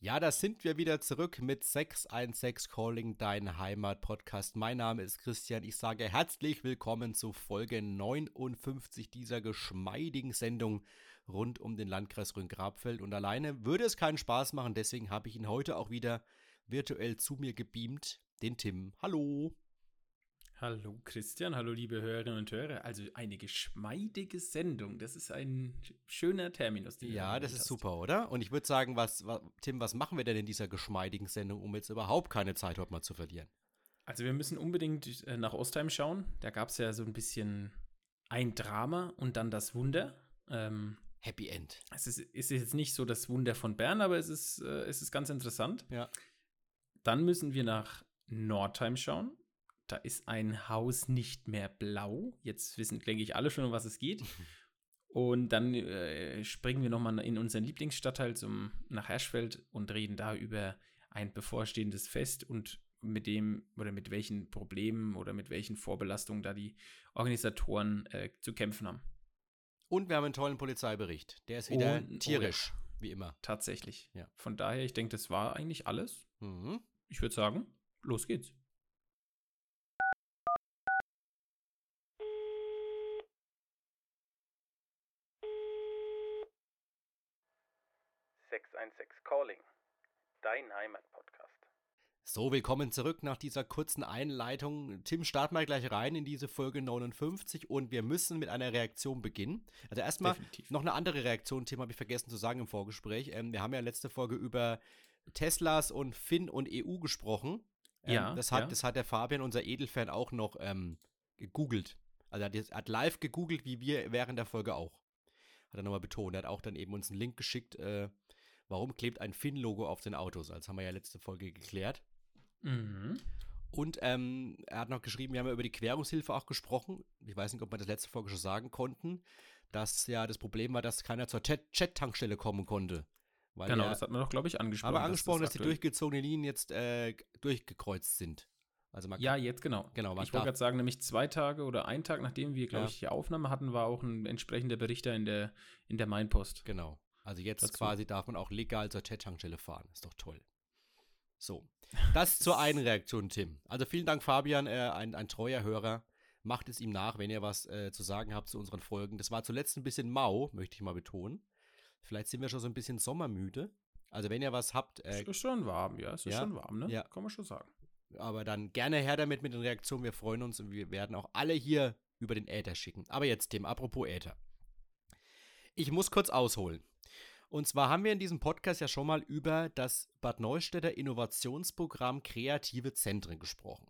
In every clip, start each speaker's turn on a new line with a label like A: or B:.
A: Ja, da sind wir wieder zurück mit 616 Calling, dein Heimat-Podcast. Mein Name ist Christian. Ich sage herzlich willkommen zu Folge 59 dieser geschmeidigen Sendung rund um den Landkreis Rhön-Grabfeld. Und alleine würde es keinen Spaß machen, deswegen habe ich ihn heute auch wieder virtuell zu mir gebeamt, den Tim. Hallo.
B: Hallo Christian, hallo liebe Hörerinnen und Hörer. Also eine geschmeidige Sendung, das ist ein schöner Terminus.
A: ja, das ist hast. super, oder? Und ich würde sagen, was, was, Tim, was machen wir denn in dieser geschmeidigen Sendung, um jetzt überhaupt keine Zeit heute mal zu verlieren?
B: Also wir müssen unbedingt äh, nach Ostheim schauen. Da gab es ja so ein bisschen ein Drama und dann das Wunder.
A: Ähm, Happy End.
B: Es ist, ist, jetzt nicht so das Wunder von Bern, aber es ist, äh, es ist ganz interessant.
A: Ja.
B: Dann müssen wir nach Nordheim schauen da ist ein Haus nicht mehr blau. Jetzt wissen, denke ich, alle schon, um was es geht. Und dann äh, springen wir nochmal in unseren Lieblingsstadtteil zum, nach Herschfeld und reden da über ein bevorstehendes Fest und mit dem oder mit welchen Problemen oder mit welchen Vorbelastungen da die Organisatoren äh, zu kämpfen haben.
A: Und wir haben einen tollen Polizeibericht. Der ist wieder und, tierisch, oh ja. wie immer.
B: Tatsächlich. Ja. Von daher, ich denke, das war eigentlich alles. Mhm. Ich würde sagen, los geht's.
C: 616 Calling, dein Heimatpodcast.
A: So, willkommen zurück nach dieser kurzen Einleitung. Tim, start mal gleich rein in diese Folge 59 und wir müssen mit einer Reaktion beginnen. Also erstmal noch eine andere Reaktion, Tim, habe ich vergessen zu sagen im Vorgespräch. Ähm, wir haben ja letzte Folge über Teslas und Finn und EU gesprochen. Ähm, ja, das hat, ja. das hat der Fabian, unser Edelfan, auch noch ähm, gegoogelt. Also er hat, hat live gegoogelt, wie wir während der Folge auch. Hat er nochmal betont. Er hat auch dann eben uns einen Link geschickt, äh, warum klebt ein Finn-Logo auf den Autos? Das haben wir ja letzte Folge geklärt. Mhm. Und ähm, er hat noch geschrieben, wir haben ja über die Querungshilfe auch gesprochen. Ich weiß nicht, ob wir das letzte Folge schon sagen konnten, dass ja das Problem war, dass keiner zur Chat-Tankstelle kommen konnte.
B: genau, ja, das hat man doch, glaube ich, angesprochen.
A: Aber angesprochen, dass, das dass die durchgezogenen Linien jetzt äh, durchgekreuzt sind.
B: Also ja, jetzt genau. genau ich wollte gerade sagen, nämlich zwei Tage oder ein Tag, nachdem wir, glaube ja. ich, die Aufnahme hatten, war auch ein entsprechender Berichter in der, in der Mainpost.
A: Genau. Also jetzt dazu. quasi darf man auch legal zur Chat-Tankstelle fahren. Ist doch toll. So, das zur einen Reaktion, Tim. Also vielen Dank, Fabian, äh, ein, ein treuer Hörer. Macht es ihm nach, wenn ihr was äh, zu sagen habt zu unseren Folgen. Das war zuletzt ein bisschen mau, möchte ich mal betonen. Vielleicht sind wir schon so ein bisschen sommermüde. Also wenn ihr was habt.
B: Äh, es ist schon warm, ja. Es ist ja, schon warm, ne?
A: Ja.
B: Kann man schon sagen.
A: Aber dann gerne her damit mit den Reaktionen. Wir freuen uns und wir werden auch alle hier über den Äther schicken. Aber jetzt, Tim, apropos Äther. Ich muss kurz ausholen. Und zwar haben wir in diesem Podcast ja schon mal über das Bad Neustädter Innovationsprogramm Kreative Zentren gesprochen.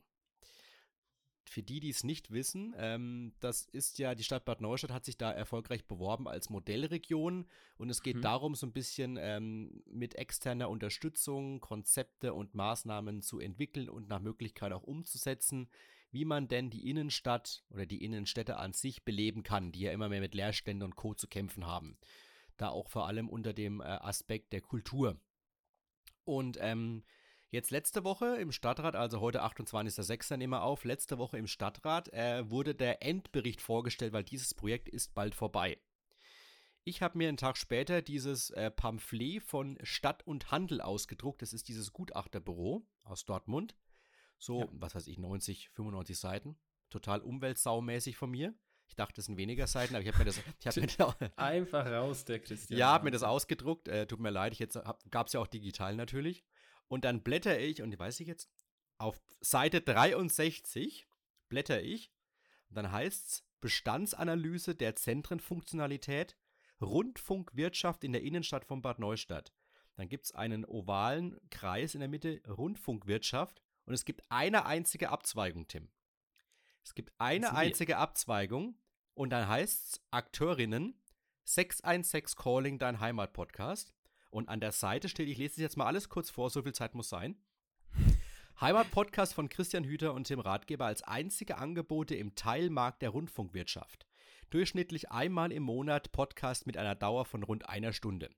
A: Für die, die es nicht wissen, ähm, das ist ja, die Stadt Bad Neustadt hat sich da erfolgreich beworben als Modellregion und es geht mhm. darum, so ein bisschen ähm, mit externer Unterstützung Konzepte und Maßnahmen zu entwickeln und nach Möglichkeit auch umzusetzen, wie man denn die Innenstadt oder die Innenstädte an sich beleben kann, die ja immer mehr mit Leerständen und Co. zu kämpfen haben da auch vor allem unter dem äh, Aspekt der Kultur. Und ähm, jetzt letzte Woche im Stadtrat, also heute 28.06. nehmen wir auf, letzte Woche im Stadtrat äh, wurde der Endbericht vorgestellt, weil dieses Projekt ist bald vorbei. Ich habe mir einen Tag später dieses äh, Pamphlet von Stadt und Handel ausgedruckt. Das ist dieses Gutachterbüro aus Dortmund. So, ja. was weiß ich, 90, 95 Seiten. Total umweltsaumäßig von mir. Ich dachte, es sind weniger Seiten, aber ich habe mir das. Ich hab mir das
B: Einfach raus, der Christian.
A: Ja, habe mir das ausgedruckt. Äh, tut mir leid, ich jetzt gab es ja auch digital natürlich. Und dann blätter ich, und weiß ich jetzt, auf Seite 63 blätter ich. Und dann heißt es Bestandsanalyse der Zentrenfunktionalität, Rundfunkwirtschaft in der Innenstadt von Bad Neustadt. Dann gibt es einen ovalen Kreis in der Mitte, Rundfunkwirtschaft. Und es gibt eine einzige Abzweigung, Tim. Es gibt eine einzige Abzweigung und dann heißt es Akteurinnen 616 Calling dein Heimat-Podcast. Und an der Seite steht, ich lese es jetzt mal alles kurz vor, so viel Zeit muss sein. Heimat-Podcast von Christian Hüter und Tim Ratgeber als einzige Angebote im Teilmarkt der Rundfunkwirtschaft. Durchschnittlich einmal im Monat Podcast mit einer Dauer von rund einer Stunde.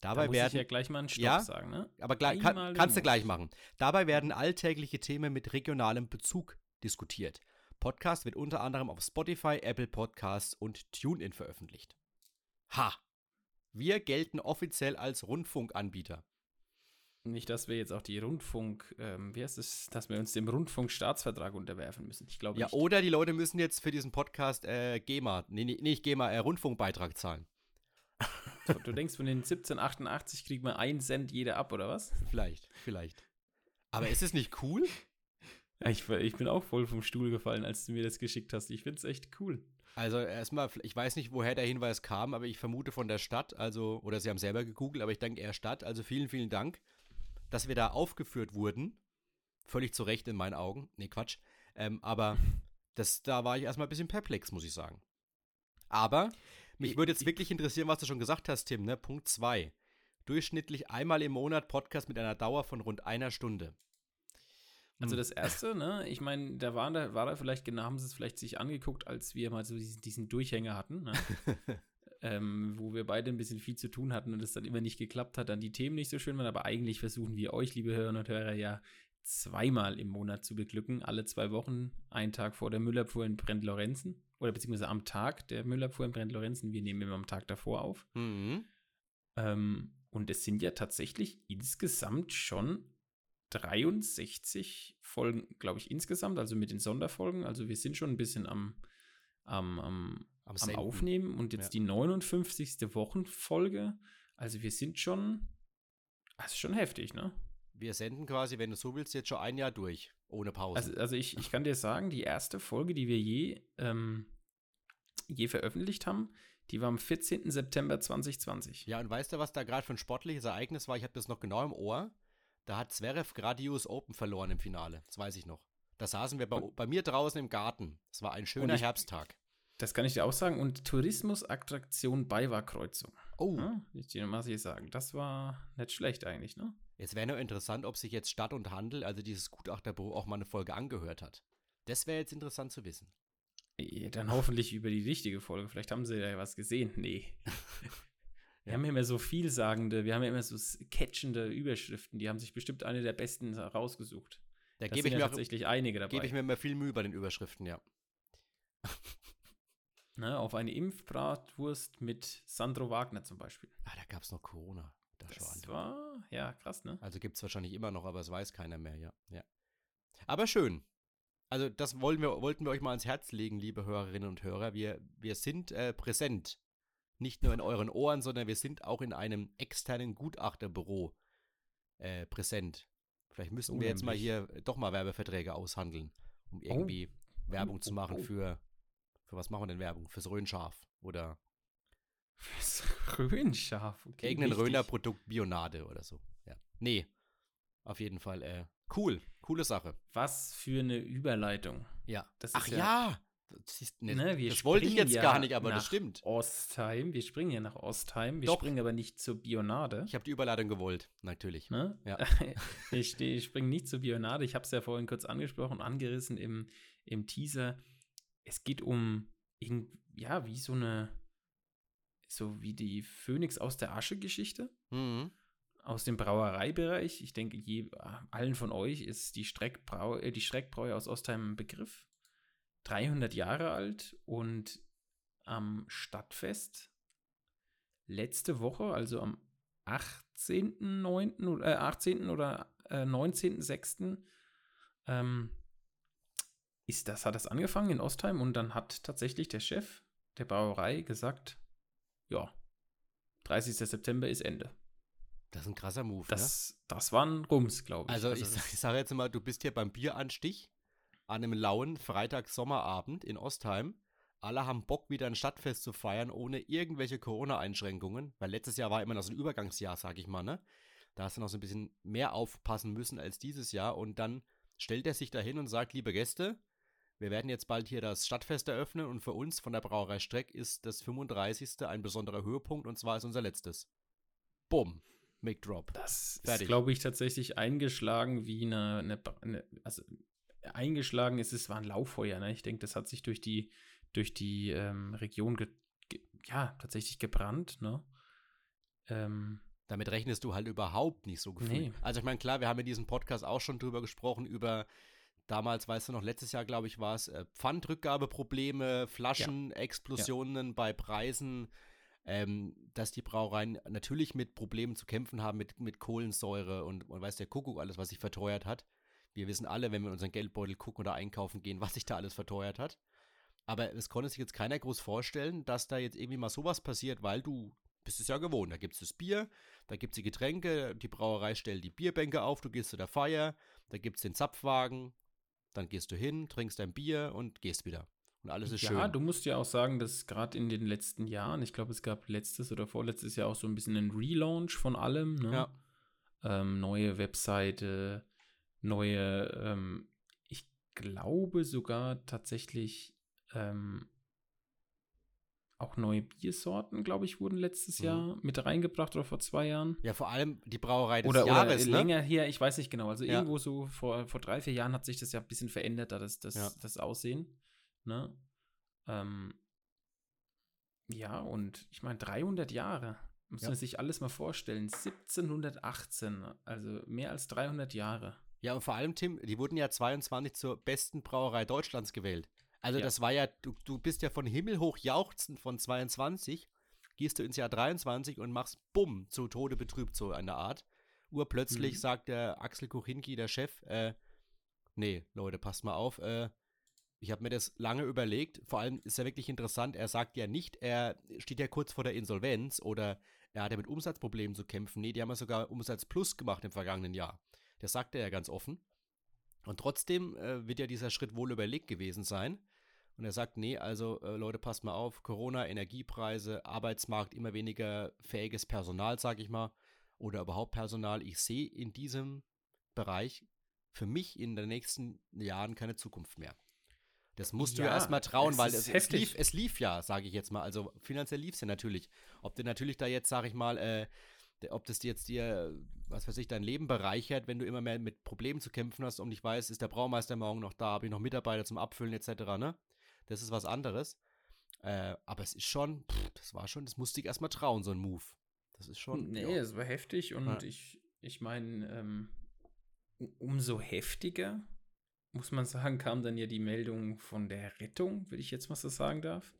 A: Dabei da muss werden, ich
B: ja gleich mal einen Stopp ja, sagen, ne?
A: Aber gleich, kann, kannst du gleich machen. Dabei werden alltägliche Themen mit regionalem Bezug diskutiert. Podcast wird unter anderem auf Spotify, Apple Podcasts und TuneIn veröffentlicht. Ha! Wir gelten offiziell als Rundfunkanbieter.
B: Nicht, dass wir jetzt auch die Rundfunk, ähm, wie heißt es, dass wir uns dem Rundfunkstaatsvertrag unterwerfen müssen. Ich glaube
A: Ja,
B: nicht.
A: oder die Leute müssen jetzt für diesen Podcast äh, GEMA, nee, nee, nicht GEMA, äh, Rundfunkbeitrag zahlen.
B: Du, du denkst, von den 1788 kriegen wir einen Cent jeder ab, oder was?
A: Vielleicht, vielleicht. Aber ist es nicht cool?
B: Ich, ich bin auch voll vom Stuhl gefallen, als du mir das geschickt hast. Ich finde es echt cool.
A: Also erstmal, ich weiß nicht, woher der Hinweis kam, aber ich vermute von der Stadt, also, oder sie haben selber gegoogelt, aber ich denke eher Stadt. Also vielen, vielen Dank, dass wir da aufgeführt wurden. Völlig zu Recht in meinen Augen. Nee, Quatsch. Ähm, aber das, da war ich erstmal ein bisschen perplex, muss ich sagen. Aber mich
B: Ich-
A: würde jetzt wirklich interessieren, was du schon gesagt hast, Tim, ne? Punkt 2. Durchschnittlich einmal im Monat Podcast mit einer Dauer von rund einer Stunde.
B: Also
A: Hm.
B: das erste, ne, ich meine, da war da, war da vielleicht, genau, haben sie es vielleicht sich angeguckt, als wir mal so diesen, diesen Durchhänger hatten, ne? ähm, wo wir beide ein bisschen viel zu tun hatten und es dann immer nicht geklappt hat, dann die Themen nicht so schön waren, aber eigentlich versuchen wir euch, liebe Hörerinnen und Hörer, ja zweimal im Monat zu beglücken, alle zwei Wochen, einen Tag vor der Müllabfuhr in Brent-Lorenzen oder beziehungsweise am Tag der Müllabfuhr in Brent-Lorenzen, wir nehmen immer am Tag davor auf.
A: Mhm.
B: Ähm, und es sind ja tatsächlich insgesamt schon 63 Folgen, glaube ich, insgesamt, also mit den Sonderfolgen. Also wir sind schon ein bisschen am, am, am, am
A: Senden.
B: Aufnehmen und jetzt
A: Ja.
B: die 59. Wochenfolge. Also wir sind schon, ist schon heftig, ne?
A: Wir senden quasi, wenn du so willst, jetzt schon ein Jahr durch, ohne Pause.
B: Also, also ich, ich kann dir sagen, die erste Folge, die wir je, ähm, je veröffentlicht haben, die war am 14. September 2020.
A: Ja, und weißt du, was da gerade für ein sportliches Ereignis war? Ich habe das noch genau im Ohr. Da hat Zverev gerade US Open verloren im Finale. Das weiß ich noch. Da saßen wir bei, bei mir draußen im Garten. Es war ein schöner
B: ich-
A: Herbsttag.
B: Das kann ich dir auch sagen. Und Tourismusattraktion Beiwagkreuzung.
A: Oh,
B: Ja, ich dir mal hier sagen. Das war nicht schlecht eigentlich, ne?
A: jetzt wäre nur interessant, ob sich jetzt Stadt und Handel, also dieses Gutachterbüro, auch mal eine Folge angehört hat. Das wäre jetzt interessant zu wissen.
B: Eh, Dann hoffentlich über die richtige Folge. Vielleicht haben sie ja was gesehen. Nee. Wir haben ja immer so vielsagende, wir haben ja immer so catchende Überschriften. Die haben sich bestimmt eine der besten rausgesucht.
A: Da gebe ich,
B: ja
A: mir auch-
B: tatsächlich einige dabei.
A: gebe ich mir immer viel Mühe bei den Überschriften, ja.
B: ne, auf eine Impfbratwurst mit Sandro Wagner zum Beispiel.
A: Ah, da gab es noch Corona. Da
B: Das war, ja, krass, ne?
A: Also gibt es wahrscheinlich immer noch, aber es weiß keiner mehr, ja. ja. Aber schön. Also das wollen wir, wollten wir euch mal ans Herz legen, liebe Hörerinnen und Hörer. Wir, wir sind äh, präsent. Nicht nur in euren Ohren, sondern wir sind auch in einem externen Gutachterbüro äh, präsent. Vielleicht müssen
B: So
A: wir jetzt mal hier doch mal Werbeverträge aushandeln, um irgendwie Werbung
B: Oh,
A: zu
B: oh,
A: machen
B: oh.
A: für, für was machen wir denn Werbung? Fürs Röhnschaf oder
B: Fürs Röhnschaf. Okay,
A: irgendein. Röhner-Produkt Bionade oder so. Ja. Nee, auf jeden Fall äh, cool, coole Sache.
B: Was für eine Überleitung.
A: Ja.
B: Das
A: Ach
B: ja-
A: ja. Das, ist, ne,
B: Ne, wir
A: das wollte ich jetzt
B: ja
A: gar nicht, aber das stimmt.
B: Ostheim. Wir springen ja nach Ostheim. Wir
A: Doch.
B: springen aber nicht zur Bionade.
A: Ich habe die Überleitung gewollt, natürlich.
B: Ne?
A: Ja.
B: ich ich springe nicht zur Bionade. Ich habe es ja vorhin kurz angesprochen, angerissen im, im Teaser. Es geht um, ja, wie so eine, so wie die Phönix aus der Asche-Geschichte
A: Mhm.
B: aus dem Brauereibereich. Ich denke, je, allen von euch ist die, Streckbrau, äh, die Streckbräu aus Ostheim ein Begriff. 300 Jahre alt und am Stadtfest letzte Woche, also am 18.9. oder äh, 18. oder äh, 19.6. Ähm, ist das, hat das angefangen in Ostheim und dann hat tatsächlich der Chef der Brauerei gesagt, ja, 30. September ist Ende.
A: Das ist ein krasser Move,
B: Das, das war ein Rums, glaube
A: ne?
B: ich.
A: Also, ich, sag- ich sage jetzt mal, du bist hier beim Bieranstich an einem lauen Freitag-Sommerabend in Ostheim. Alle haben Bock, wieder ein Stadtfest zu feiern, ohne irgendwelche Corona-Einschränkungen. Weil letztes Jahr war immer noch so ein Übergangsjahr, sag ich mal, ne? Da hast du noch so ein bisschen mehr aufpassen müssen als dieses Jahr. Und dann stellt er sich dahin und sagt, liebe Gäste, wir werden jetzt bald hier das Stadtfest eröffnen und für uns von der Brauerei Streck ist das 35. ein besonderer Höhepunkt und zwar ist unser letztes. Bumm. Mic Drop.
B: Das
A: Fertig.
B: ist, glaube ich, tatsächlich eingeschlagen wie eine, eine, eine also eingeschlagen ist, es war ein Lauffeuer, ne? Ich denke, das hat sich durch die, durch die ähm, Region ja, tatsächlich gebrannt, ne? Ähm,
A: Damit rechnest du halt überhaupt nicht so gefühlt.
B: Nee.
A: Also ich meine, klar, wir haben in diesem Podcast auch schon drüber gesprochen, über damals, weißt du noch, letztes Jahr, glaube ich, war es, äh, Pfandrückgabeprobleme, Flaschenexplosionen bei Preisen, ähm, dass die Brauereien natürlich mit Problemen zu kämpfen haben, mit, mit Kohlensäure und man weiß der Kuckuck alles, was sich verteuert hat. Wir wissen alle, wenn wir in unseren Geldbeutel gucken oder einkaufen gehen, was sich da alles verteuert hat. Aber es konnte sich jetzt keiner groß vorstellen, dass da jetzt irgendwie mal sowas passiert, weil du bist es ja gewohnt. Da gibt es das Bier, da gibt es die Getränke, die Brauerei stellt die Bierbänke auf, du gehst zu der Feier, da gibt es den Zapfwagen, dann gehst du hin, trinkst dein Bier und gehst wieder. Und alles ist
B: ja,
A: schön.
B: Ja, du musst ja auch sagen, dass gerade in den letzten Jahren, ich glaube, es gab letztes oder vorletztes Jahr auch so ein bisschen einen Relaunch von allem. Ne?
A: Ja.
B: Ähm, neue Webseite, neue, ähm, ich glaube sogar tatsächlich ähm, auch neue Biersorten, glaube ich, wurden letztes
A: Mhm.
B: Jahr mit reingebracht oder vor zwei Jahren.
A: Ja, vor allem die Brauerei des
B: Oder,
A: Jahres,
B: oder
A: ne?
B: länger her, ich weiß nicht genau. Also
A: Ja.
B: irgendwo so vor, vor drei, vier Jahren hat sich das ja ein bisschen verändert, da das, das,
A: Ja.
B: das Aussehen. Ne? Ähm, ja, und ich meine, 300 Jahre. Muss
A: Ja.
B: man sich alles mal vorstellen. 1718, also mehr als 300 Jahre.
A: Ja, und vor allem, Tim, die wurden ja 22 zur besten Brauerei Deutschlands gewählt. Also
B: Ja.
A: das war ja, du, du bist ja von Himmel hoch jauchzend von 22, gehst du ins Jahr 23 und machst bumm, zu Tode betrübt, so eine Art. Urplötzlich
B: Mhm.
A: sagt der Axel Kuchinki, der Chef, äh, nee, Leute, passt mal auf, äh, ich habe mir das lange überlegt. Vor allem ist ja wirklich interessant, er sagt ja nicht, er steht ja kurz vor der Insolvenz oder er hat ja mit Umsatzproblemen zu kämpfen. Nee, die haben ja sogar Umsatz plus gemacht im vergangenen Jahr. Das sagt er ja ganz offen. Und trotzdem äh, wird ja dieser Schritt wohl überlegt gewesen sein. Und er sagt, nee, also äh, Leute, passt mal auf, Corona, Energiepreise, Arbeitsmarkt, immer weniger fähiges Personal, sag ich mal, oder überhaupt Personal. Ich sehe in diesem Bereich für mich in den nächsten Jahren keine Zukunft mehr. Das musst du ja
B: Ja,
A: erstmal trauen, weil es, es, lief, es lief ja, sage ich jetzt mal. Also finanziell lief es ja natürlich. Ob du natürlich da jetzt, sage ich mal, äh, ob das jetzt dir, was weiß ich, dein Leben bereichert, wenn du immer mehr mit Problemen zu kämpfen hast und nicht weißt, ist der Braumeister morgen noch da, habe ich noch Mitarbeiter zum Abfüllen etc., ne? Das ist was anderes. Äh, aber es ist schon, pff, das war schon, das musste ich erstmal trauen, so ein Move. Das ist schon.
B: Nee,
A: ja.
B: es war heftig und
A: Ja.
B: ich, ich meine, ähm, umso heftiger, muss man sagen, kam dann ja die Meldung von der Rettung, will ich jetzt mal so sagen darf.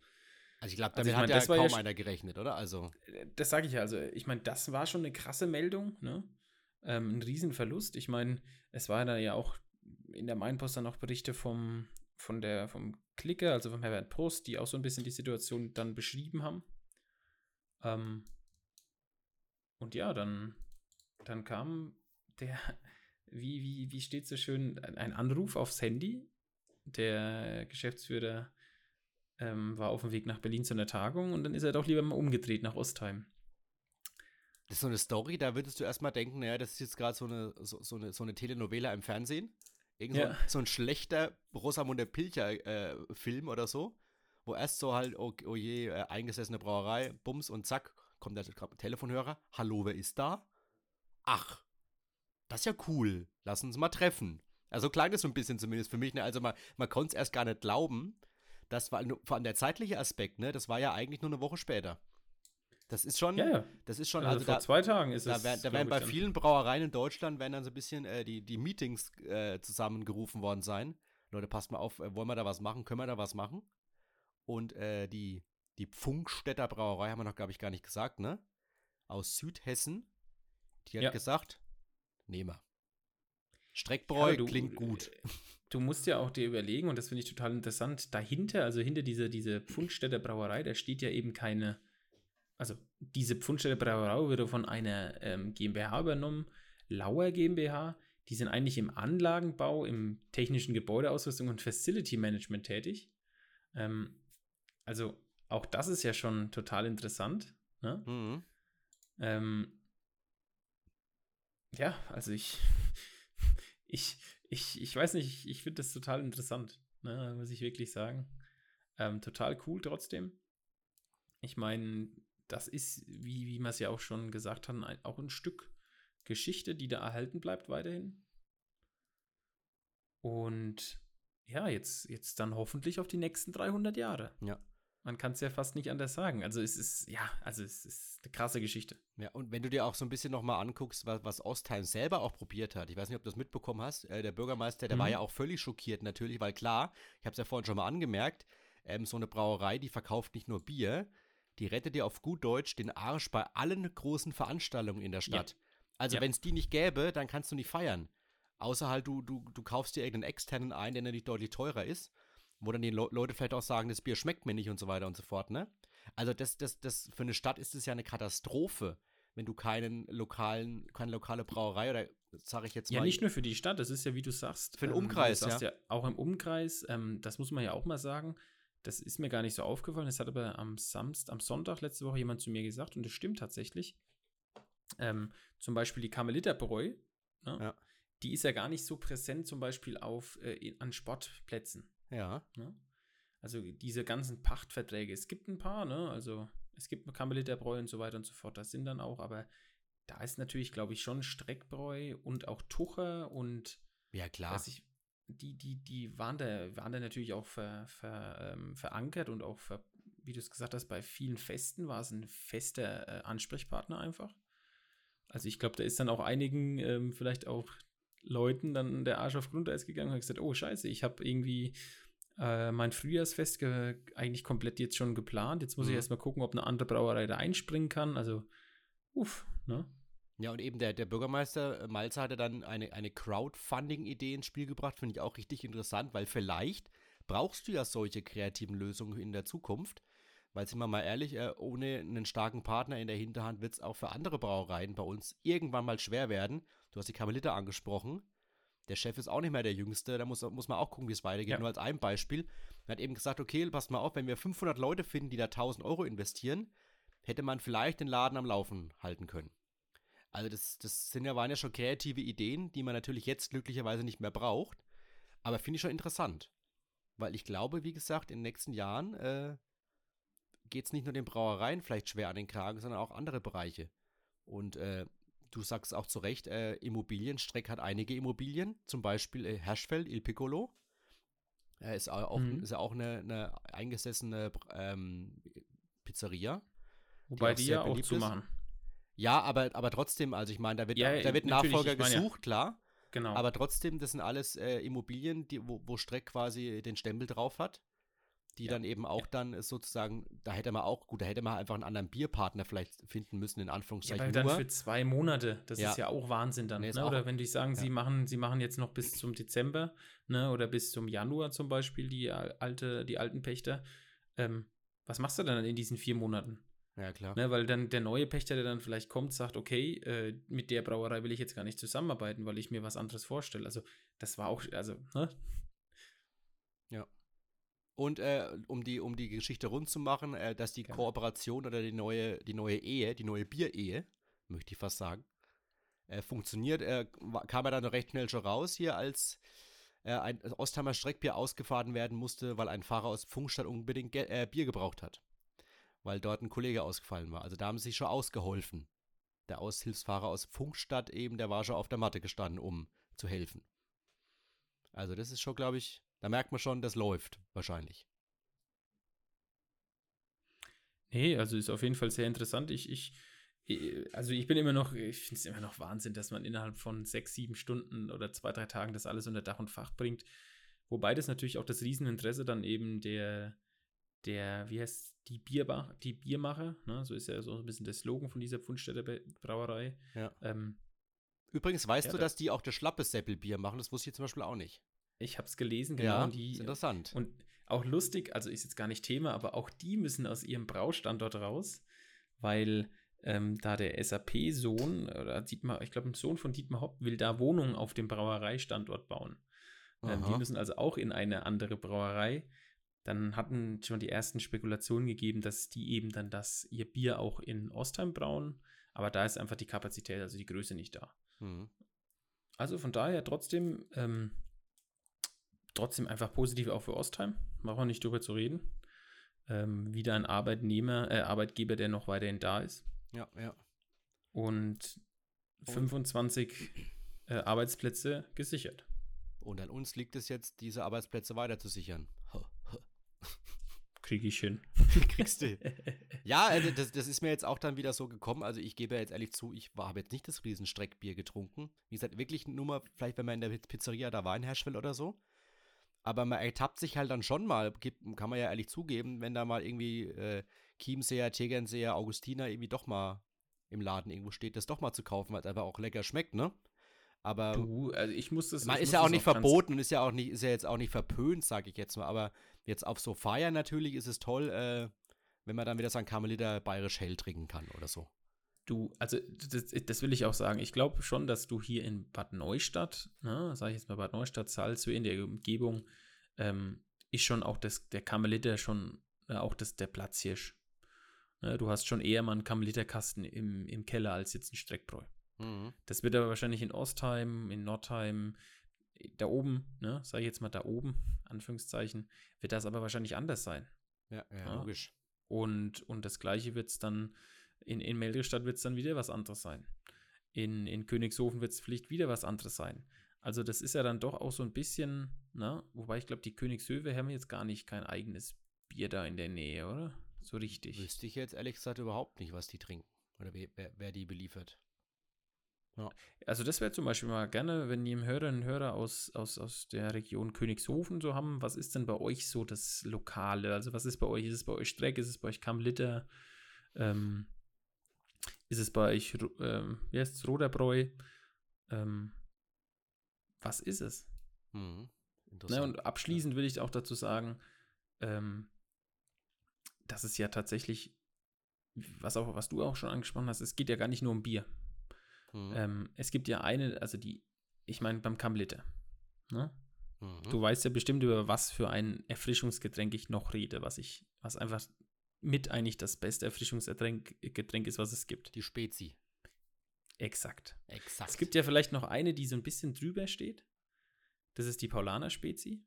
A: Also ich glaube,
B: Also
A: damit
B: ich
A: hat
B: mein,
A: ja
B: das war ja
A: kaum
B: sch-
A: einer gerechnet, oder? Also,
B: Das sage ich ja, also ich meine, das war schon eine krasse Meldung, ne? Ähm, ein Riesenverlust. Ich meine, es war da ja auch in der Mainpost dann auch Berichte vom, von der, vom Klicker, also vom Herbert Post, die auch so ein bisschen die Situation dann beschrieben haben. Ähm, und ja, dann, dann kam der, wie, wie, wie steht so schön, ein Anruf aufs Handy. Der Geschäftsführer ähm, war auf dem Weg nach Berlin zu einer Tagung und dann ist er doch lieber mal umgedreht nach Ostheim.
A: das ist so eine Story, da würdest du erstmal denken, naja, das ist jetzt gerade so eine, so, so, eine, so eine Telenovela im Fernsehen. Irgend so,
B: Ja.
A: ein, so ein schlechter Rosamunde Pilcher-Film oder so, wo erst so halt, oh, oh je, äh, eingesessene Brauerei, Bums und zack, kommt der Telefonhörer. Hallo, wer ist da? Ach, das ist ja cool. Lass uns mal treffen. Also klang das so ein bisschen zumindest für mich. Ne? Also man, man konnte es erst gar nicht glauben. Das war nur, vor allem der zeitliche Aspekt, ne? Das war ja eigentlich nur eine Woche später. Das ist schon,
B: Ja, ja.
A: das ist schon,
B: Also,
A: also,
B: vor
A: da,
B: zwei Tagen ist
A: da,
B: es.
A: wär, da werden bei vielen Brauereien in Deutschland werden dann so ein bisschen äh, die, die Meetings äh, zusammengerufen worden sein. Leute, passt mal auf, äh, wollen wir da was machen? Können wir da was machen? Und äh, die, die Pfunkstädter Brauerei haben wir noch, glaube ich, gar nicht gesagt, ne? Aus Südhessen. Die hat
B: Ja.
A: gesagt, nehmen wir. Streckbräu
B: Ja, du-
A: klingt gut.
B: Du musst ja auch dir überlegen, und das finde ich total interessant, dahinter, also hinter dieser diese Pfundstädter Brauerei, da steht ja eben keine, also diese Pfundstädter Brauerei wurde von einer ähm, GmbH übernommen, Lauer GmbH, die sind eigentlich im Anlagenbau, im technischen Gebäudeausrüstung und Facility Management tätig. Ähm, also auch das ist ja schon total interessant. Ne?
A: Mhm.
B: Ähm, ja, also ich, ich, ich, ich weiß nicht, ich, finde das total interessant, ne, muss ich wirklich sagen. Ähm, total cool trotzdem. Ich meine, das ist, wie, wie wir es ja auch schon gesagt haben, ein, auch ein Stück Geschichte, die da erhalten bleibt weiterhin. Und ja, jetzt, jetzt dann hoffentlich auf die nächsten 300 Jahre.
A: Ja.
B: Man kann es ja fast nicht anders sagen. Also es ist, ja, also es ist eine krasse Geschichte.
A: Ja, und wenn du dir auch so ein bisschen nochmal anguckst, was, was Ostheim selber auch probiert hat, ich weiß nicht, ob du das mitbekommen hast, äh, der Bürgermeister, der war
B: Mhm.
A: ja auch völlig schockiert natürlich, weil klar, ich habe es ja vorhin schon mal angemerkt, ähm, so eine Brauerei, die verkauft nicht nur Bier, die rettet dir auf gut Deutsch den Arsch bei allen großen Veranstaltungen in der Stadt. Also
B: Ja.
A: wenn es die nicht gäbe, dann kannst du nicht feiern. Außer halt du, du, du kaufst dir irgendeinen externen ein, der natürlich deutlich teurer ist, wo dann die Le Leute vielleicht auch sagen, das Bier schmeckt mir nicht und so weiter und so fort, ne? Also das, das, das, für eine Stadt ist es ja eine Katastrophe, wenn du keinen lokalen, keine lokale Brauerei oder sage ich jetzt
B: Ja,
A: mal.
B: nicht nur für die Stadt, das ist ja, wie du sagst.
A: Für den
B: ähm,
A: Umkreis,
B: sagst
A: ja.
B: Auch im Umkreis, ähm, das muss man ja auch mal sagen. Das ist mir gar nicht so aufgefallen. Das hat aber am Samstag, am Sonntag letzte Woche jemand zu mir gesagt und das stimmt tatsächlich. Ähm, zum Beispiel die Karmeliterbräu, ne?
A: Ja.
B: die ist ja gar nicht so präsent, zum Beispiel auf, äh, an Sportplätzen.
A: Ja.
B: Ne? Also diese ganzen Pachtverträge, es gibt ein paar, ne? Also es gibt Karmeliterbräu und so weiter und so fort. Das sind dann auch, aber da ist natürlich, glaube ich, schon Streckbräu und auch Tucher und
A: Ja, klar.
B: ich, die, die, die waren da, waren da natürlich auch ver, ver, ähm, verankert und auch, ver, wie du es gesagt hast, bei vielen Festen war es ein fester äh, Ansprechpartner einfach. Also ich glaube, da ist dann auch einigen, ähm, vielleicht auch Leuten dann der Arsch auf Grundeis gegangen und hat gesagt, oh scheiße, ich habe irgendwie äh, mein Frühjahrsfest ge eigentlich komplett jetzt schon geplant. Jetzt muss ich
A: Mhm.
B: erstmal gucken, ob eine andere Brauerei da einspringen kann. Also, uff, ne?
A: Ja, und eben der, der Bürgermeister äh, Malzer hatte dann eine, eine Crowdfunding-Idee ins Spiel gebracht, finde ich auch richtig interessant, weil vielleicht brauchst du ja solche kreativen Lösungen in der Zukunft. Weil, sind wir mal ehrlich, äh, ohne einen starken Partner in der Hinterhand wird es auch für andere Brauereien bei uns irgendwann mal schwer werden. Du hast die Karmeliter angesprochen. Der Chef ist auch nicht mehr der Jüngste, da muss, muss man auch gucken, wie es weitergeht.
B: Ja.
A: Nur als ein Beispiel. Er hat eben gesagt, okay, passt mal auf, wenn wir 500 Leute finden, die da 1000 Euro investieren, hätte man vielleicht den Laden am Laufen halten können. Also das, das sind ja, waren ja schon kreative Ideen, die man natürlich jetzt glücklicherweise nicht mehr braucht. Aber finde ich schon interessant. Weil ich glaube, wie gesagt, in den nächsten Jahren äh, geht es nicht nur den Brauereien vielleicht schwer an den Kragen, sondern auch andere Bereiche. Und äh, du sagst auch zu Recht, äh, Immobilien, Streck hat einige Immobilien, zum Beispiel äh, Herschfeld, Il Piccolo. Er ist auch,
B: Mhm.
A: ist ja auch eine, eine eingesessene ähm, Pizzeria.
B: Wobei
A: auch
B: die,
A: sehr
B: ja auch
A: ist.
B: zumachen.
A: Ja, aber, aber trotzdem, also ich meine, da wird,
B: Ja,
A: da wird Nachfolger
B: meine
A: gesucht, klar.
B: Genau.
A: Aber trotzdem, das sind alles äh, Immobilien, die, wo, wo Streck quasi den Stempel drauf hat. Die
B: Ja,
A: dann eben auch dann sozusagen, da hätte man auch, gut, da hätte man einfach einen anderen Bierpartner vielleicht finden müssen, in
B: Ja,
A: Anführungszeichen.
B: aber dann
A: nur.
B: für zwei Monate, das
A: Ja.
B: ist ja auch Wahnsinn dann.
A: Nee,
B: ne? Oder wenn die sagen, sie,
A: ja.
B: machen, sie machen jetzt noch bis zum Dezember ne? oder bis zum Januar zum Beispiel die, al- alte, die alten Pächter. Ähm, was machst du dann in diesen vier Monaten?
A: ja, klar.
B: Ne? Weil dann der neue Pächter, der dann vielleicht kommt, sagt, okay, äh, mit der Brauerei will ich jetzt gar nicht zusammenarbeiten, weil ich mir was anderes vorstelle. Also das war auch, also, ne?
A: Und äh, um, die, um die Geschichte rund zu machen, äh, dass die
B: Gerne.
A: Kooperation oder die neue, die neue Ehe, die neue Bierehe, möchte ich fast sagen, äh, funktioniert, äh, kam er dann recht schnell schon raus hier, als äh, ein Ostheimer Streckbier ausgefahren werden musste, weil ein Fahrer aus Funkstadt unbedingt äh, Bier gebraucht hat. Weil dort ein Kollege ausgefallen war. Also da haben sie sich schon ausgeholfen. Der Aushilfsfahrer aus Funkstadt eben, der war schon auf der Matte gestanden, um zu helfen. Also das ist schon, glaube ich, da merkt man schon, das läuft wahrscheinlich.
B: Nee, also ist auf jeden Fall sehr interessant. Ich, ich, eh, also ich bin immer noch, ich finde es immer noch Wahnsinn, dass man innerhalb von sechs, sieben Stunden oder zwei, drei Tagen das alles unter Dach und Fach bringt. Wobei das natürlich auch das Rieseninteresse dann eben der, der, wie heißt die Bierbar, die Biermacher, ne? so ist ja so ein bisschen der Slogan von dieser Pfundstädter Brauerei.
A: Ja.
B: Ähm,
A: Übrigens weißt
B: Ja,
A: du,
B: da-
A: dass die auch das schlappe Seppelbier machen? Das wusste ich zum Beispiel auch nicht.
B: Ich habe es gelesen, genau.
A: ja,
B: die,
A: ist interessant.
B: Und auch lustig, also ist jetzt gar nicht Thema, aber auch die müssen aus ihrem Braustandort raus, weil ähm, da der SAP-Sohn, oder Dietmar, ich glaube, ein Sohn von Dietmar Hopp will da Wohnungen auf dem Brauereistandort bauen. Ähm, die müssen also auch in eine andere Brauerei. Dann hatten schon die ersten Spekulationen gegeben, dass die eben dann das, ihr Bier auch in Ostheim brauen. Aber da ist einfach die Kapazität, also die Größe nicht da.
A: Hm.
B: Also von daher trotzdem, ähm, trotzdem einfach positiv auch für Ostheim. Brauchen wir nicht drüber zu reden. Ähm, wieder ein Arbeitnehmer, äh, Arbeitgeber, der noch weiterhin da ist.
A: Ja, ja.
B: Und 25 äh, Arbeitsplätze gesichert.
A: Und an uns liegt es jetzt, diese Arbeitsplätze weiter zu sichern.
B: Kriege ich hin.
A: Kriegst du. Ja, also das, das ist mir jetzt auch dann wieder so gekommen. Also ich gebe ja jetzt ehrlich zu, ich habe jetzt nicht das Riesenstreckbier getrunken. Wie gesagt, wirklich nur mal, vielleicht wenn man in der Pizzeria da Wein herrscht will oder so. Aber man ertappt sich halt dann schon mal, kann man ja ehrlich zugeben, wenn da mal irgendwie, äh, Chiemseer, Tegernseer, Augustiner irgendwie doch mal im Laden irgendwo steht, das doch mal zu kaufen, weil es einfach auch lecker schmeckt, ne? Aber
B: Du, also ich muss das.
A: man ist ja auch nicht verboten und ist ja auch nicht, ist ja jetzt auch nicht verpönt, sage ich jetzt mal. Aber jetzt auf so Feiern natürlich ist es toll, äh, wenn man dann wieder St. Karmeliter bayerisch hell trinken kann oder so.
B: Du, also das, das will ich auch sagen. Ich glaube schon, dass du hier in Bad Neustadt, ne, sage ich jetzt mal Bad Neustadt, Salzweh in der Umgebung, ähm, ist schon auch das, der Karmeliter schon äh, auch das, der Platzhirsch. Ne, du hast schon eher mal einen Karmeliterkasten im, im Keller als jetzt einen Streckbräu.
A: Mhm.
B: Das wird aber wahrscheinlich in Ostheim, in Nordheim, da oben, ne, sage ich jetzt mal da oben, Anführungszeichen, wird das aber wahrscheinlich anders sein.
A: Ja, ja,
B: Ja.
A: logisch.
B: Und, und das gleiche wird es dann, in, in Meldristadt wird es dann wieder was anderes sein. In, in Königshofen wird es vielleicht wieder was anderes sein. Also das ist ja dann doch auch so ein bisschen, ne? Wobei ich glaube, die Königshöfe haben jetzt gar nicht kein eigenes Bier da in der Nähe, oder? So richtig.
A: Wüsste ich jetzt ehrlich gesagt überhaupt nicht, was die trinken. Oder wer, wer, wer die beliefert.
B: Also das wäre zum Beispiel mal gerne, wenn die Hörerinnen und Hörer aus, aus, aus der Region Königshofen so haben, was ist denn bei euch so das Lokale? Also was ist bei euch? Ist es bei euch Streck? Ist es bei euch Kamlitter? Ähm, ist es bei euch, ähm, wie heißt es, Roderbräu? Ähm, was ist es?
A: Mhm.
B: Ne,
A: Interessant.
B: und abschließend will ich auch dazu sagen, ähm, dass es ja tatsächlich, was, auch, was du auch schon angesprochen hast, es geht ja gar nicht nur um Bier.
A: Mhm.
B: Ähm, es gibt ja eine, also die, ich meine beim Kamlitter. Ne?
A: Mhm.
B: Du weißt ja bestimmt, über was für ein Erfrischungsgetränk ich noch rede, was ich, was einfach mit eigentlich das beste Erfrischungsgetränk Getränk ist, was es gibt.
A: Die Spezi.
B: Exakt.
A: Exakt.
B: Es gibt ja vielleicht noch eine, die so ein bisschen drüber steht. Das ist die Paulaner Spezi.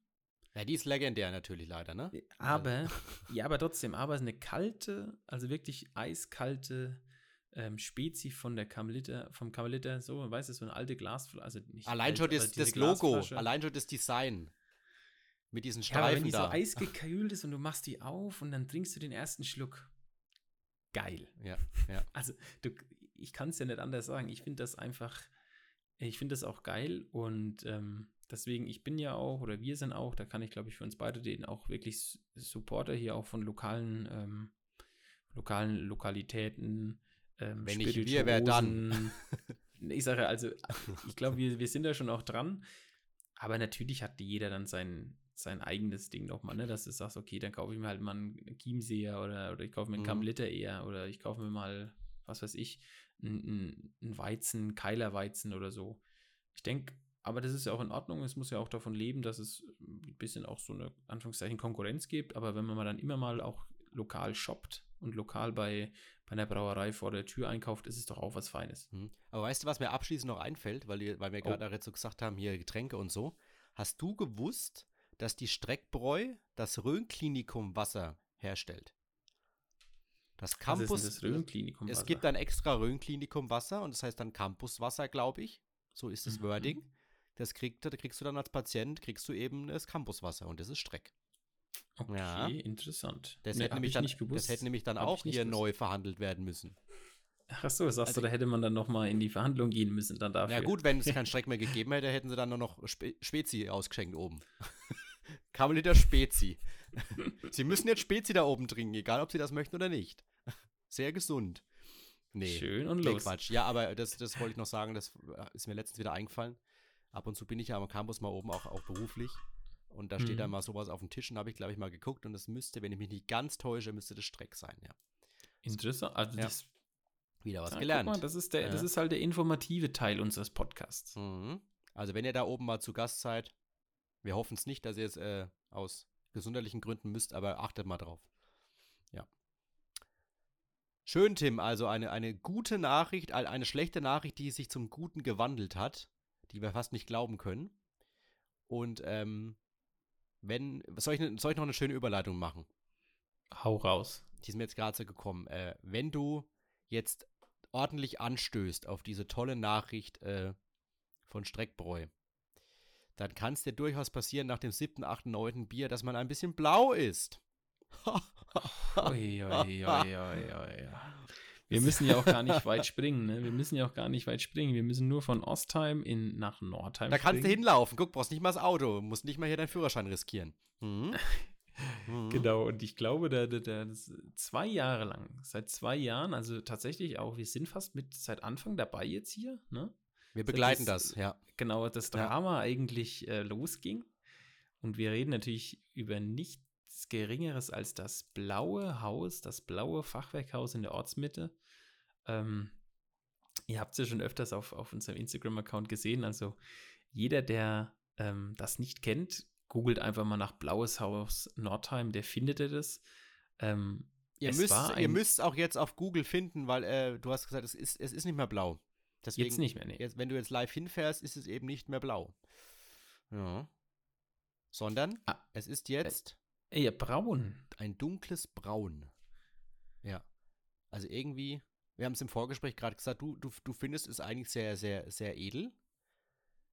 A: ja, die ist legendär natürlich leider, ne?
B: Aber, ja, aber trotzdem, aber es ist eine kalte, also wirklich eiskalte ähm, Spezi von der Kamelitter, vom Kamelitter, so, man weiß es, so eine alte Glasflasche, also nicht
A: Allein
B: alt,
A: schon das, das Logo,
B: Glasflasche.
A: allein schon das Design. Mit diesen
B: Ja, aber wenn
A: Streifen
B: die so
A: da.
B: eisgekühlt ist und du machst die auf und dann trinkst du den ersten Schluck. Geil.
A: ja, ja.
B: Also, du, ich kann es ja nicht anders sagen. Ich finde das einfach, ich finde das auch geil und ähm, deswegen, ich bin ja auch, oder wir sind auch, da kann ich glaube ich für uns beide den auch wirklich Supporter hier auch von lokalen, ähm, lokalen Lokalitäten. Ähm,
A: Wenn nicht wir, wer dann?
B: Ich sage also, ich glaube, wir, wir sind da schon auch dran. Aber natürlich hat jeder dann sein, sein eigenes Ding nochmal, ne? Dass du sagst, okay, dann kaufe ich mir halt mal einen Chiemseer oder, oder ich kaufe mir einen
A: Mhm.
B: Kamlitter eher oder ich kaufe mir mal, was weiß ich, einen, einen Weizen, Keilerweizen oder so. Ich denke, aber das ist ja auch in Ordnung. Es muss ja auch davon leben, dass es ein bisschen auch so eine Anführungszeichen Konkurrenz gibt. Aber wenn man mal dann immer mal auch lokal shoppt und lokal bei, bei einer Brauerei vor der Tür einkauft, ist es doch auch was Feines.
A: Hm. Aber weißt du, was mir abschließend noch einfällt, weil, wir- weil wir
B: Oh.
A: gerade jetzt so gesagt haben, hier Getränke und so. Hast du gewusst, dass die Streckbräu das Rhön-Klinikum Wasser herstellt? Das
B: Was ist
A: Campus.
B: denn das
A: es
B: Wasser?
A: gibt ein extra Rhön-Klinikum Wasser und das heißt dann Campuswasser, glaube ich. So ist das
B: Mhm.
A: Wording. Das kriegt, da kriegst du dann als Patient, kriegst du eben das Campuswasser und das ist Streck.
B: Okay,
A: Ja.
B: interessant.
A: Das,
B: Nee,
A: hätte, nämlich
B: ich
A: dann, das hätte nämlich dann
B: Hab
A: auch hier
B: gewusst.
A: neu verhandelt werden müssen.
B: Ach so, sagst
A: Also-
B: du, da hätte man dann noch mal in die Verhandlung gehen müssen dann dafür.
A: Ja gut, wenn es keinen Streck mehr gegeben hätte, hätten sie dann nur noch Spe Spezi ausgeschenkt oben. Kameliter Spezi. sie müssen jetzt Spezi da oben trinken, egal ob sie das möchten oder nicht. Sehr gesund. Nee.
B: Schön und
A: Nee,
B: los.
A: Quatsch. Ja, aber das, das wollte ich noch sagen, das ist mir letztens wieder eingefallen. Ab und zu bin ich ja am Campus mal oben auch, auch beruflich. Und da steht
B: Mhm.
A: dann mal sowas auf dem Tisch und habe ich, glaube ich, mal geguckt und es müsste, wenn ich mich nicht ganz täusche, müsste das Streck sein, ja.
B: Interessant. Also
A: Ja.
B: das,
A: Wieder was
B: ja, guck
A: gelernt.
B: Mal, das, ist der, das
A: Ja.
B: ist halt der informative Teil unseres Podcasts.
A: Mhm. Also wenn ihr da oben mal zu Gast seid, wir hoffen es nicht, dass ihr es äh, aus gesundheitlichen Gründen müsst, aber achtet mal drauf. Ja. Schön, Tim. Also eine, eine gute Nachricht, ein- eine schlechte Nachricht, die sich zum Guten gewandelt hat, die wir fast nicht glauben können. Und ähm, wenn, soll ich, soll ich noch eine schöne Überleitung machen?
B: Hau raus.
A: die ist mir jetzt gerade so gekommen. Äh, wenn du jetzt ordentlich anstößt auf diese tolle Nachricht äh, von Streckbräu, dann kann es dir durchaus passieren nach dem siebten, achten, neunten Bier, dass man ein bisschen blau ist.
B: Ui, ui, ui, ui. Wir müssen ja auch gar nicht weit springen, ne? Wir müssen ja auch gar nicht weit springen. Wir müssen nur von Ostheim in, nach Nordheim
A: Da kannst du
B: springen.
A: hinlaufen. Guck, brauchst nicht mal das Auto, musst nicht mal hier deinen Führerschein riskieren. Mhm.
B: Genau, und ich glaube, da, da, da zwei Jahre lang, seit zwei Jahren, also tatsächlich auch, wir sind fast mit seit Anfang dabei jetzt hier, ne?
A: Wir begleiten
B: das-
A: das, ja.
B: Genau, das
A: Ja.
B: Drama eigentlich äh, losging. Und wir reden natürlich über nichts Geringeres als das blaue Haus, das blaue Fachwerkhaus in der Ortsmitte. Ähm, ihr habt es ja schon öfters auf, auf unserem Instagram-Account gesehen. Also jeder, der ähm, das nicht kennt, googelt einfach mal nach Blaues Haus Nordheim, der findet ihr das. Ähm,
A: Ihr
B: es
A: müsst, ihr müsst auch jetzt auf Google finden, weil äh, du hast gesagt, es ist, es ist nicht mehr blau. Deswegen,
B: jetzt nicht mehr, nee.
A: Jetzt, wenn du jetzt live hinfährst, ist es eben nicht mehr blau. Ja. Sondern
B: Ah.
A: es ist jetzt
B: Ja, braun.
A: ein dunkles Braun. Ja. Also irgendwie, wir haben es im Vorgespräch gerade gesagt, du, du, du findest es eigentlich sehr, sehr, sehr edel.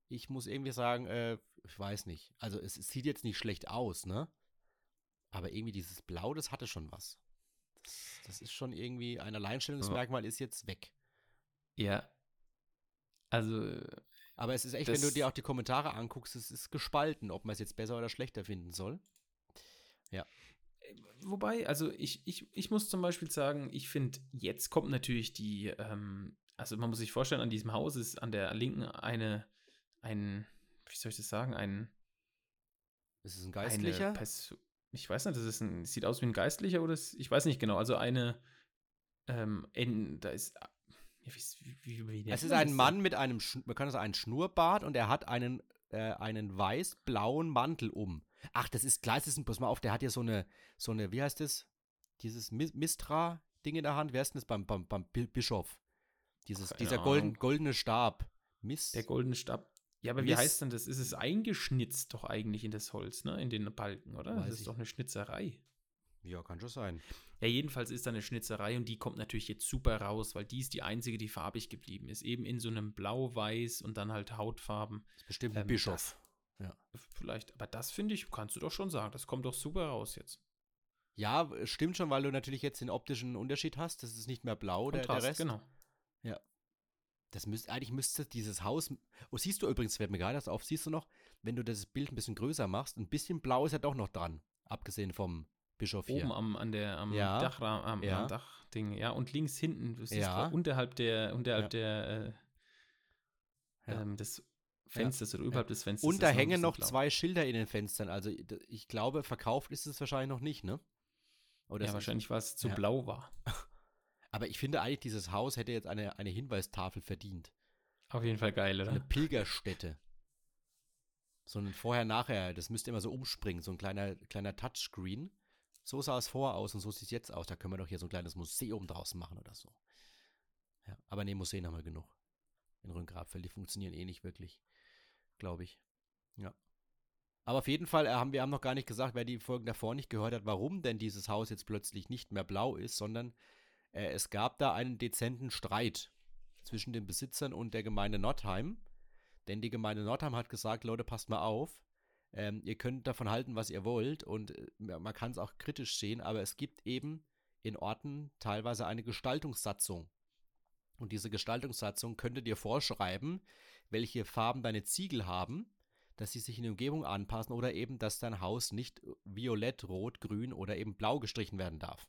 A: Ich muss irgendwie sagen, äh, ich weiß nicht. Also es, es sieht jetzt nicht schlecht aus, ne? Aber irgendwie dieses Blau, das hatte schon was. Das, das ist schon irgendwie, ein Alleinstellungsmerkmal ist jetzt weg.
B: Ja. Also,
A: Aber es ist echt, wenn du dir auch die Kommentare anguckst, es ist gespalten, ob man es jetzt besser oder schlechter finden soll.
B: Wobei, also ich, ich, ich muss zum Beispiel sagen, ich finde, jetzt kommt natürlich die, ähm, also man muss sich vorstellen, an diesem Haus ist an der linken eine, ein, wie soll ich das sagen, ein,
A: Ist es ein Geistlicher?
B: Ich weiß nicht, das ist ein, sieht aus wie ein Geistlicher oder ist, ich weiß nicht genau, also eine, ähm, in, da ist, ja, wie, wie, wie
A: Es ist ein Mann mit einem, man kann sagen, einen Schnurrbart und er hat einen, äh, einen weiß-blauen Mantel um. Ach, das ist klar, das ist ein, pass mal auf, der hat ja so eine, so eine, wie heißt das? Dieses Mi- Mistra-Ding in der Hand. Wer ist denn das beim, beim, beim Bi- Bischof? Dieses,
B: Keine
A: dieser golden, goldene Stab. Mist.
B: Der goldene Stab. Ja, aber wie
A: Mist.
B: heißt denn das? Ist es eingeschnitzt doch eigentlich in das Holz, ne? In den Balken, oder?
A: Weiß
B: das
A: ich
B: ist doch eine Schnitzerei.
A: Ja, kann schon sein.
B: Ja, jedenfalls ist da eine Schnitzerei und die kommt natürlich jetzt super raus, weil die ist die einzige, die farbig geblieben ist. Eben in so einem Blau-Weiß und dann halt Hautfarben.
A: Das ist bestimmt ein
B: Ähm,
A: Bischof.
B: Vielleicht, aber das finde ich, kannst du doch schon sagen. Das kommt doch super raus jetzt.
A: Ja, stimmt schon, weil du natürlich jetzt den optischen Unterschied hast. Das ist nicht mehr blau, der, der
B: Kontrast,
A: Rest.
B: genau.
A: Das müsste, eigentlich müsste dieses Haus. Oh, siehst du übrigens, fällt mir gerade das auf, siehst du noch, wenn du das Bild ein bisschen größer machst, ein bisschen blau ist ja doch noch dran. Abgesehen vom Bischof hier.
B: Oben am, an der, am
A: Ja,
B: Dachra am,
A: ja.
B: am Dachding, ja. Und links hinten, du siehst
A: Ja.
B: unterhalb der, unterhalb der, äh, ähm, des Fensters oder überhalb des Fensters.
A: Und da hängen noch
B: blau.
A: zwei Schilder in den Fenstern. Also ich glaube, verkauft ist es wahrscheinlich noch nicht, ne? Oder
B: Ja, wahrscheinlich, weil es zu blau war.
A: Aber ich finde eigentlich, dieses Haus hätte jetzt eine, eine Hinweistafel verdient.
B: Auf jeden Fall geil, oder?
A: Eine Pilgerstätte. So ein Vorher-Nachher, das müsste immer so umspringen, so ein kleiner, kleiner Touchscreen. So sah es vorher aus und so sieht es jetzt aus. Da können wir doch hier so ein kleines Museum draus machen oder so. Ja, aber nee, Museen haben wir genug. In Rhön-Grabfeld, die funktionieren eh nicht wirklich, glaube ich. Ja. Aber auf jeden Fall äh, haben wir haben noch gar nicht gesagt, wer die Folgen davor nicht gehört hat, warum denn dieses Haus jetzt plötzlich nicht mehr blau ist, sondern äh, es gab da einen dezenten Streit zwischen den Besitzern und der Gemeinde Nordheim. Denn die Gemeinde Nordheim hat gesagt, Leute, passt mal auf. Ähm, ihr könnt davon halten, was ihr wollt. Und äh, man kann es auch kritisch sehen, aber es gibt eben in Orten teilweise eine Gestaltungssatzung. Und diese Gestaltungssatzung könnte dir vorschreiben, welche Farben deine Ziegel haben, dass sie sich in die Umgebung anpassen oder eben, dass dein Haus nicht violett, rot, grün oder eben blau gestrichen werden darf.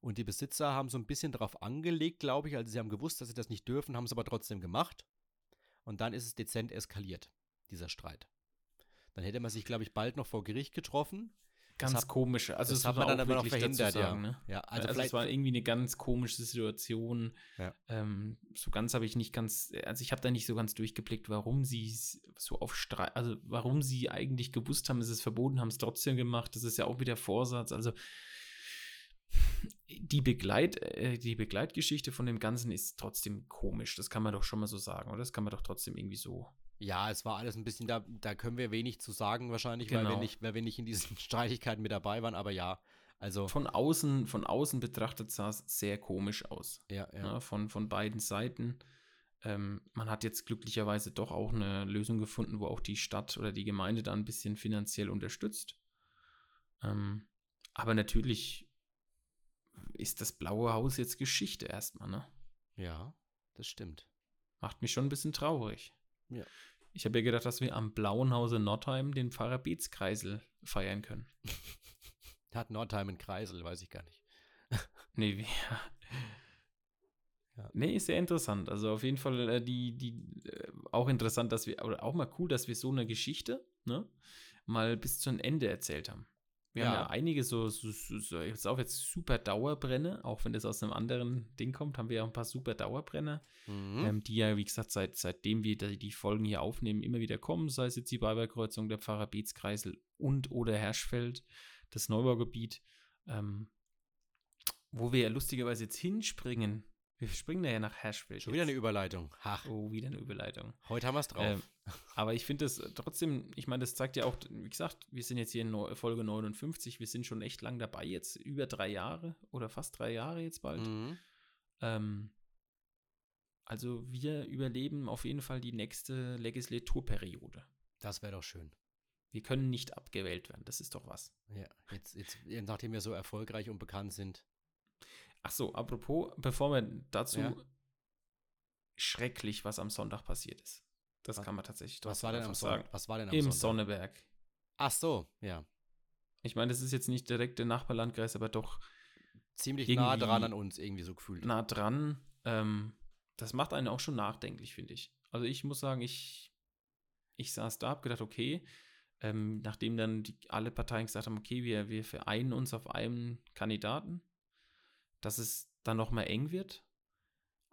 A: Und die Besitzer haben so ein bisschen darauf angelegt, glaube ich. Also sie haben gewusst, dass sie das nicht dürfen, haben es aber trotzdem gemacht. Und dann ist es dezent eskaliert, dieser Streit. Dann hätte man sich, glaube ich, bald noch vor Gericht getroffen.
B: Ganz
A: hat-
B: komisch. Also
A: das
B: das
A: hat man dann aber noch verhindert, ja.
B: sagen, Ne?
A: Ja,
B: Also,
A: also, vielleicht.
B: es war irgendwie eine ganz komische Situation.
A: Ja.
B: Ähm, so ganz habe ich nicht ganz, also ich habe da nicht so ganz durchgeblickt, warum sie so auf Streit, also warum sie eigentlich gewusst haben, es ist verboten, haben es trotzdem gemacht. Das ist ja auch wieder Vorsatz. Also die, Begleit, äh, die Begleitgeschichte von dem Ganzen ist trotzdem komisch. Das kann man doch schon mal so sagen, oder? Das kann man doch trotzdem irgendwie so.
A: Ja, es war alles ein bisschen, da, da können wir wenig zu sagen wahrscheinlich, weil, wir
B: Genau.
A: nicht, weil wir nicht in diesen Streitigkeiten mit dabei waren. Aber ja, also.
B: Von außen, von außen betrachtet sah es sehr komisch aus.
A: Ja, ja.
B: ne, von, von beiden Seiten. Ähm, man hat jetzt glücklicherweise doch auch eine Lösung gefunden, wo auch die Stadt oder die Gemeinde da ein bisschen finanziell unterstützt. Ähm, aber natürlich ist das Blaue Haus jetzt Geschichte erstmal, ne?
A: Ja, das stimmt.
B: Macht mich schon ein bisschen traurig.
A: Ja.
B: Ich habe ja gedacht, dass wir am Blauen Hause Nordheim den Pfarrer Beetskreisel feiern können.
A: Hat Nordheim einen Kreisel, weiß ich gar nicht.
B: Nee, wie,
A: Ja.
B: Nee, ist sehr interessant. Also auf jeden Fall äh, die, die äh, auch interessant, dass wir, oder auch mal cool, dass wir so eine Geschichte, ne, mal bis zum Ende erzählt haben. Wir haben
A: Ja.
B: ja einige so, so, so, jetzt auch jetzt super Dauerbrenner, auch wenn das aus einem anderen Ding kommt, haben wir ja ein paar super Dauerbrenner,
A: Mhm.
B: ähm, die ja, wie gesagt, seit, seitdem wir die, Folgen hier aufnehmen, immer wieder kommen, sei es jetzt die Beiberkreuzung, der Pfarrer Beetskreisel und oder Herschfeld, das Neubaugebiet, ähm, wo wir ja lustigerweise jetzt hinspringen. Wir springen da ja nach Herschfeld.
A: Schon wieder eine
B: jetzt.
A: Überleitung. Ach,
B: Oh, wieder eine Überleitung.
A: heute haben wir es drauf.
B: Ähm, aber ich finde das trotzdem, ich meine, das zeigt ja auch, wie gesagt, wir sind jetzt hier in Folge 59, wir sind schon echt lang dabei jetzt, über drei Jahre oder fast drei Jahre jetzt bald.
A: mhm.
B: Ähm, also wir überleben auf jeden Fall die nächste Legislaturperiode.
A: Das wäre doch schön.
B: Wir können nicht abgewählt werden, das ist doch was.
A: Ja, jetzt, jetzt, nachdem wir so erfolgreich und bekannt sind.
B: Ach so, apropos, bevor wir dazu
A: Ja.
B: schrecklich, was am Sonntag passiert ist. Das
A: Was-
B: kann man tatsächlich
A: Was war denn am
B: einfach
A: Sonntag? Was war denn am
B: Im
A: Sonntag?
B: Sonneberg.
A: Ach so, ja.
B: Ich meine, das ist jetzt nicht direkt der Nachbarlandkreis, aber doch
A: Ziemlich nah dran an uns, irgendwie so gefühlt.
B: nah dran. Ähm, das macht einen auch schon nachdenklich, finde ich. Also ich muss sagen, ich, ich saß da, hab gedacht, okay, ähm, nachdem dann die, alle Parteien gesagt haben, okay, wir, wir vereinen uns auf einen Kandidaten, dass es dann noch mal eng wird.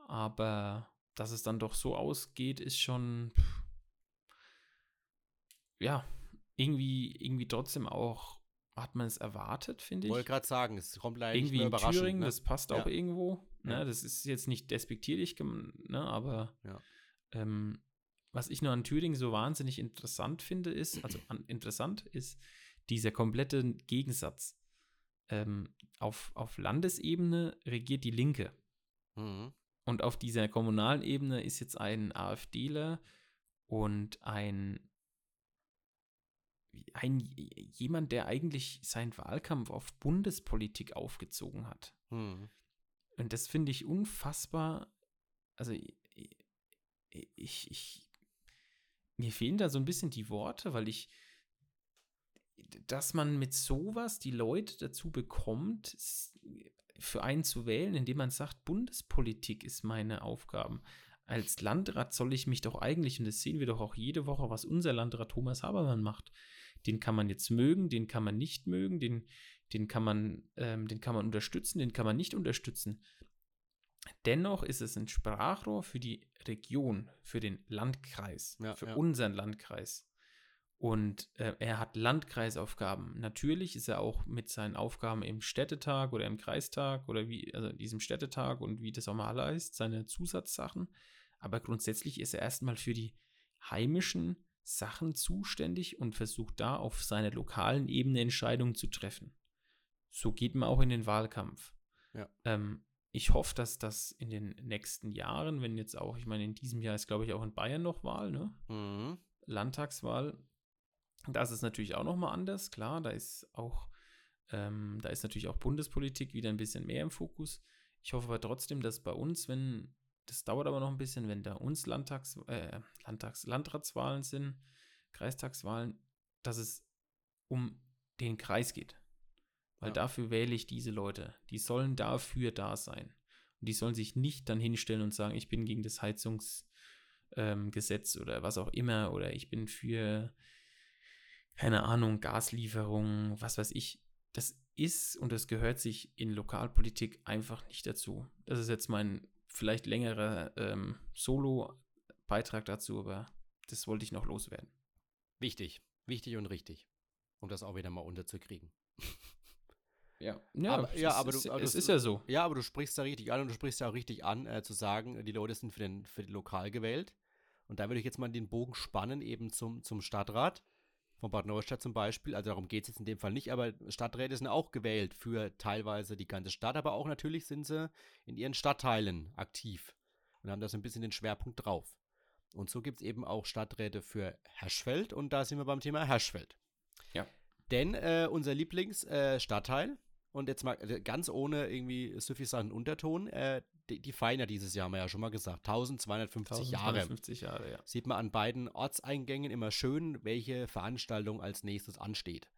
B: Aber dass es dann doch so ausgeht, ist schon, pff, ja, irgendwie, irgendwie trotzdem auch, hat man es erwartet, finde
A: Ich
B: ich
A: wollte gerade sagen, es kommt leider
B: irgendwie
A: nicht mehr
B: in
A: überraschend.
B: Thüringen,
A: ne?
B: das passt auch
A: Ja.
B: irgendwo. Ne?
A: Ja.
B: Das ist jetzt nicht despektierlich, ne? aber
A: Ja.
B: ähm, was ich nur an Thüringen so wahnsinnig interessant finde, ist, also an, interessant ist dieser komplette Gegensatz. Ähm, auf, auf Landesebene regiert die Linke
A: Mhm.
B: und auf dieser kommunalen Ebene ist jetzt ein AfDler und ein, ein jemand, der eigentlich seinen Wahlkampf auf Bundespolitik aufgezogen hat.
A: Mhm.
B: Und das finde ich unfassbar. Also, ich, ich, ich, mir fehlen da so ein bisschen die Worte, weil ich, dass man mit sowas die Leute dazu bekommt, für einen zu wählen, indem man sagt, Bundespolitik ist meine Aufgabe. Als Landrat soll ich mich doch eigentlich, und das sehen wir doch auch jede Woche, was unser Landrat Thomas Habermann macht. Den kann man jetzt mögen, den kann man nicht mögen, den, den kann man, ähm, den kann man unterstützen, den kann man nicht unterstützen. Dennoch ist es ein Sprachrohr für die Region, für den Landkreis,
A: Ja,
B: für
A: ja.
B: unseren Landkreis. Und äh, er hat Landkreisaufgaben. Natürlich ist er auch mit seinen Aufgaben im Städtetag oder im Kreistag oder wie, also diesem Städtetag und wie das auch mal heißt, seine Zusatzsachen. Aber grundsätzlich ist er erstmal für die heimischen Sachen zuständig und versucht da auf seiner lokalen Ebene Entscheidungen zu treffen. So geht man auch in den Wahlkampf.
A: Ja.
B: Ähm, ich hoffe, dass das in den nächsten Jahren, wenn jetzt auch, ich meine, in diesem Jahr ist, glaube ich, auch in Bayern noch Wahl, ne?
A: Mhm.
B: Landtagswahl. Das ist natürlich auch nochmal anders, klar. Da ist auch, ähm, da ist natürlich auch Bundespolitik wieder ein bisschen mehr im Fokus. Ich hoffe aber trotzdem, dass bei uns, wenn, das dauert aber noch ein bisschen, wenn da uns Landtags, äh, Landtags, Landratswahlen sind, Kreistagswahlen, dass es um den Kreis geht. Weil
A: Ja.
B: dafür wähle ich diese Leute. Die sollen dafür da sein. Und die sollen sich nicht dann hinstellen und sagen, ich bin gegen das Heizungsgesetz ähm, oder was auch immer oder ich bin für, keine Ahnung, Gaslieferungen, was weiß ich. Das ist und das gehört sich in Lokalpolitik einfach nicht dazu. Das ist jetzt mein vielleicht längerer ähm, Solo-Beitrag dazu, aber das wollte ich noch loswerden.
A: Wichtig. Wichtig und richtig. Um das auch wieder mal unterzukriegen.
B: Ja, ja,
A: Aber-
B: es
A: ja,
B: ist,
A: aber du-
B: es,
A: aber
B: es
A: das-
B: ist ja so.
A: Ja, aber du sprichst da richtig an und du sprichst da auch richtig an, äh, zu sagen, die Leute sind für den, für den Lokal gewählt. Und da würde ich jetzt mal den Bogen spannen, eben zum, zum Stadtrat von Bad Neustadt zum Beispiel. Also darum geht es jetzt in dem Fall nicht, aber Stadträte sind auch gewählt für teilweise die ganze Stadt, aber auch natürlich sind sie in ihren Stadtteilen aktiv und haben da so ein bisschen den Schwerpunkt drauf. Und so gibt es eben auch Stadträte für Herschfeld und da sind wir beim Thema Herschfeld.
B: Ja.
A: Denn äh, unser Lieblingsstadtteil, äh, und jetzt mal äh, ganz ohne irgendwie suffisanten Unterton, äh, die, die feiern ja dieses Jahr, haben wir ja schon mal gesagt, 1250 Jahre.
B: 1250 Jahre, ja.
A: Sieht man an beiden Ortseingängen immer schön, welche Veranstaltung als nächstes ansteht.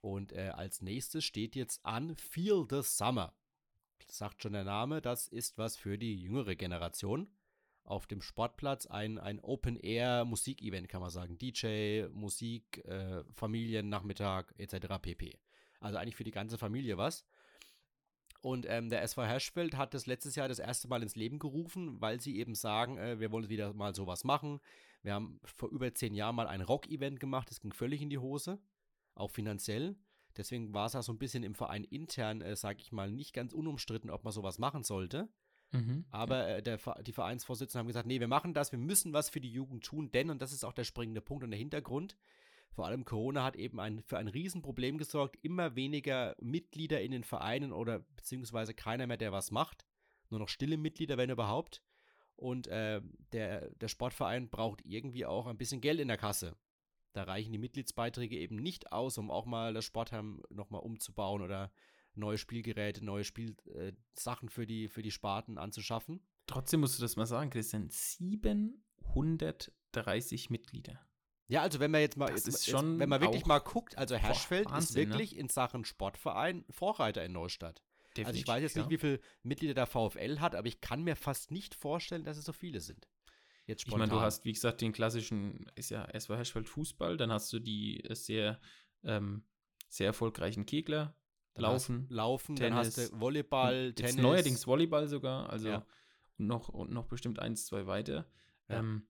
A: Und äh, als nächstes steht jetzt an Feel the Summer. Das sagt schon der Name, das ist was für die jüngere Generation. Auf dem Sportplatz ein, ein Open-Air-Musik-Event, kann man sagen. DJ, Musik, äh, Familiennachmittag etc. pp. Also eigentlich für die ganze Familie was. Und ähm, der SV Herschfeld hat das letztes Jahr das erste Mal ins Leben gerufen, weil sie eben sagen, äh, wir wollen wieder mal sowas machen. Wir haben vor über zehn Jahren mal ein Rock-Event gemacht, das ging völlig in die Hose, auch finanziell. Deswegen war es ja so ein bisschen im Verein intern, äh, sage ich mal, nicht ganz unumstritten, ob man sowas machen sollte. Mhm. Aber äh, der, die Vereinsvorsitzenden haben gesagt, nee, wir machen das, wir müssen was für die Jugend tun, denn, und das ist auch der springende Punkt und der Hintergrund, vor allem Corona hat eben ein, für ein Riesenproblem gesorgt. Immer weniger Mitglieder in den Vereinen oder beziehungsweise keiner mehr, der was macht. Nur noch stille Mitglieder, wenn überhaupt. Und äh, der, der Sportverein braucht irgendwie auch ein bisschen Geld in der Kasse. Da reichen die Mitgliedsbeiträge eben nicht aus, um auch mal das Sportheim nochmal umzubauen oder neue Spielgeräte, neue Spielsachen äh, für, die, für die Sparten anzuschaffen.
B: Trotzdem musst du das mal sagen, Christian. 730 Mitglieder.
A: Ja, also wenn man jetzt mal, jetzt, jetzt, wenn man wirklich mal guckt, also Herschfeld boah, Wahnsinn, ist wirklich ne? in Sachen Sportverein Vorreiter in Neustadt. Definitiv, also ich weiß jetzt nicht, wie viele Mitglieder der VfL hat, aber ich kann mir fast nicht vorstellen, dass es so viele sind.
B: Jetzt spontan. Ich meine, du hast, wie gesagt, den klassischen, ist ja SV Herschfeld Fußball, dann hast du die äh, sehr, ähm, sehr erfolgreichen Kegler,
A: Laufen, Laufen, Tennis, dann hast du Volleyball,
B: Tennis. Jetzt neuerdings Volleyball sogar, also ja. und noch, und noch bestimmt eins, zwei weiter. Ja. Ähm,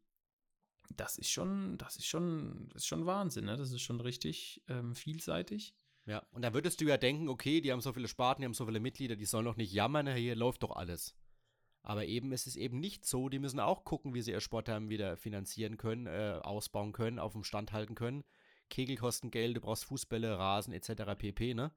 B: das ist schon, das ist schon, das ist schon Wahnsinn, ne? Das ist schon richtig ähm, vielseitig.
A: Ja, und da würdest du ja denken, okay, die haben so viele Sparten, die haben so viele Mitglieder, die sollen doch nicht jammern, hier läuft doch alles. Aber eben ist es eben nicht so, die müssen auch gucken, wie sie ihr Sportheim wieder finanzieren können, äh, ausbauen können, auf dem Stand halten können. Kegel kosten Geld, du brauchst Fußbälle, Rasen etc. pp. Ne?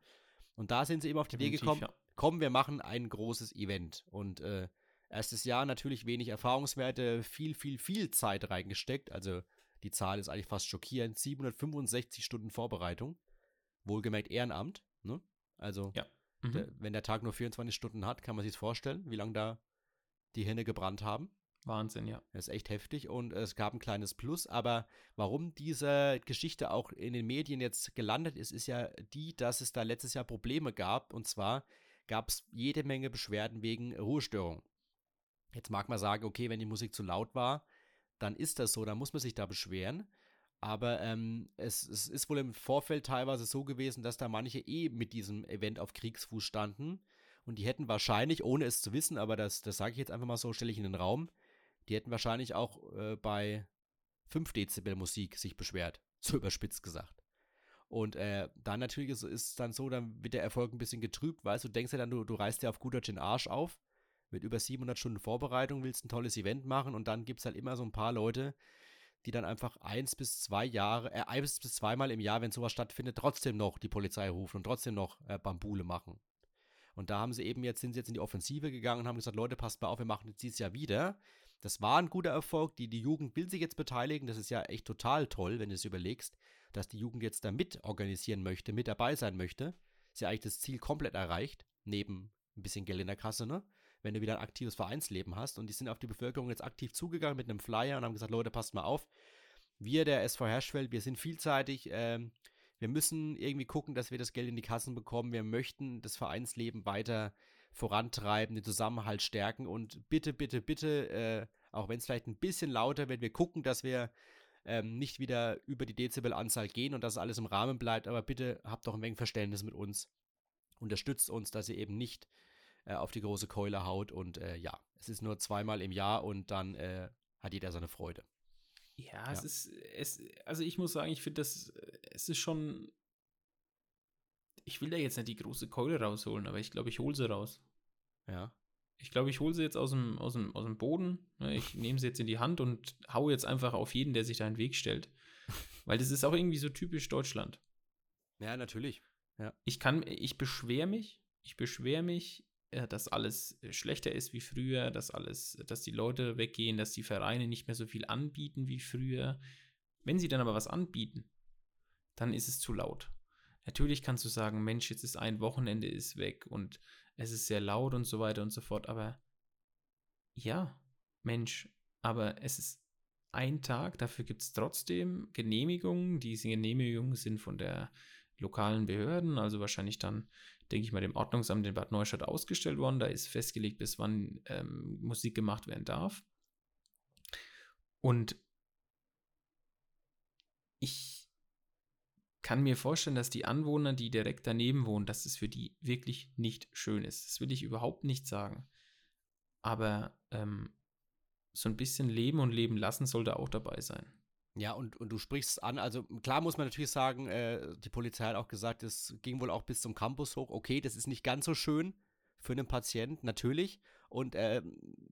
A: Und da sind sie eben auf die Idee gekommen, ja. komm, wir machen ein großes Event. Und äh, Erstes Jahr natürlich wenig Erfahrungswerte, viel, viel, viel Zeit reingesteckt. Also die Zahl ist eigentlich fast schockierend. 765 Stunden Vorbereitung. Wohlgemerkt Ehrenamt. Ne? Also, ja. mhm. der, wenn der Tag nur 24 Stunden hat, kann man sich vorstellen, wie lange da die Hände gebrannt haben.
B: Wahnsinn, ja.
A: Das ist echt heftig und es gab ein kleines Plus, aber warum diese Geschichte auch in den Medien jetzt gelandet ist, ist ja die, dass es da letztes Jahr Probleme gab und zwar gab es jede Menge Beschwerden wegen Ruhestörung. Jetzt mag man sagen, okay, wenn die Musik zu laut war, dann ist das so, dann muss man sich da beschweren. Aber ähm, es, es, ist wohl im Vorfeld teilweise so gewesen, dass da manche eh mit diesem Event auf Kriegsfuß standen. Und die hätten wahrscheinlich, ohne es zu wissen, aber das, das sage ich jetzt einfach mal so, stelle ich in den Raum, die hätten wahrscheinlich auch äh, bei 5 Dezibel Musik sich beschwert. So überspitzt gesagt. Und äh, dann natürlich ist es dann so, dann wird der Erfolg ein bisschen getrübt, weißt du, denkst ja dann, du, du reißt dir auf gut Deutsch den Arsch auf mit über 700 Stunden Vorbereitung willst ein tolles Event machen und dann gibt es halt immer so ein paar Leute, die dann einfach eins bis zwei Jahre, äh, eins bis zweimal im Jahr, wenn sowas stattfindet, trotzdem noch die Polizei rufen und trotzdem noch äh, Bambule machen. Und da haben sie eben jetzt, sind sie jetzt in die Offensive gegangen und haben gesagt, Leute, passt mal auf, wir machen jetzt dieses Jahr wieder. Das war ein guter Erfolg. Die, die Jugend will sich jetzt beteiligen. Das ist ja echt total toll, wenn du es überlegst, dass die Jugend jetzt da mit organisieren möchte, mit dabei sein möchte. Ist ja eigentlich das Ziel komplett erreicht, neben ein bisschen Geld in der Kasse, ne? Wenn du wieder ein aktives Vereinsleben hast. Und die sind auf die Bevölkerung jetzt aktiv zugegangen mit einem Flyer und haben gesagt, Leute, passt mal auf. Wir, der SV Herschfeld, wir sind vielseitig. Ähm, wir müssen irgendwie gucken, dass wir das Geld in die Kassen bekommen. Wir möchten das Vereinsleben weiter vorantreiben, den Zusammenhalt stärken und bitte, bitte, bitte, äh, auch wenn es vielleicht ein bisschen lauter wird, wir gucken, dass wir ähm, nicht wieder über die Dezibelanzahl gehen und dass alles im Rahmen bleibt, aber bitte habt doch ein wenig Verständnis mit uns. Unterstützt uns, dass ihr eben nicht äh, auf die große Keule haut. Und äh, ja, es ist nur zweimal im Jahr und dann äh, hat jeder seine Freude.
B: Ja, ja, es ist, es, also ich muss sagen, ich finde das, es ist schon, ich will da jetzt nicht die große Keule rausholen, aber ich glaube, ich hole sie raus.
A: Ja.
B: Ich glaube, ich hole sie jetzt aus dem, aus dem, aus dem Boden. Ne? Ich nehme sie jetzt in die Hand und haue jetzt einfach auf jeden, der sich da in den Weg stellt. Weil das ist auch irgendwie so typisch Deutschland.
A: Ja, natürlich. Ja.
B: Ich kann, ich beschwere mich, ich beschwere mich äh, dass alles äh, schlechter ist wie früher, dass alles, dass die Leute weggehen, dass die Vereine nicht mehr so viel anbieten wie früher. Wenn sie dann aber was anbieten, dann ist es zu laut. Natürlich kannst du sagen, Mensch, jetzt ist ein Wochenende ist weg und es ist sehr laut und so weiter und so fort, aber ja, Mensch, aber es ist ein Tag, dafür gibt es trotzdem Genehmigungen. Diese Genehmigungen sind von der lokalen Behörden, also wahrscheinlich dann, denke ich mal, dem Ordnungsamt in Bad Neustadt ausgestellt worden. Da ist festgelegt, bis wann ähm, Musik gemacht werden darf. Und ich kann mir vorstellen, dass die Anwohner, die direkt daneben wohnen, dass es für die wirklich nicht schön ist. Das will ich überhaupt nicht sagen. Aber ähm, so ein bisschen Leben und Leben lassen sollte auch dabei sein.
A: Ja, und, und du sprichst es an, also klar muss man natürlich sagen, äh, die Polizei hat auch gesagt, es ging wohl auch bis zum Campus hoch. Okay, das ist nicht ganz so schön für einen Patienten, natürlich. Und äh,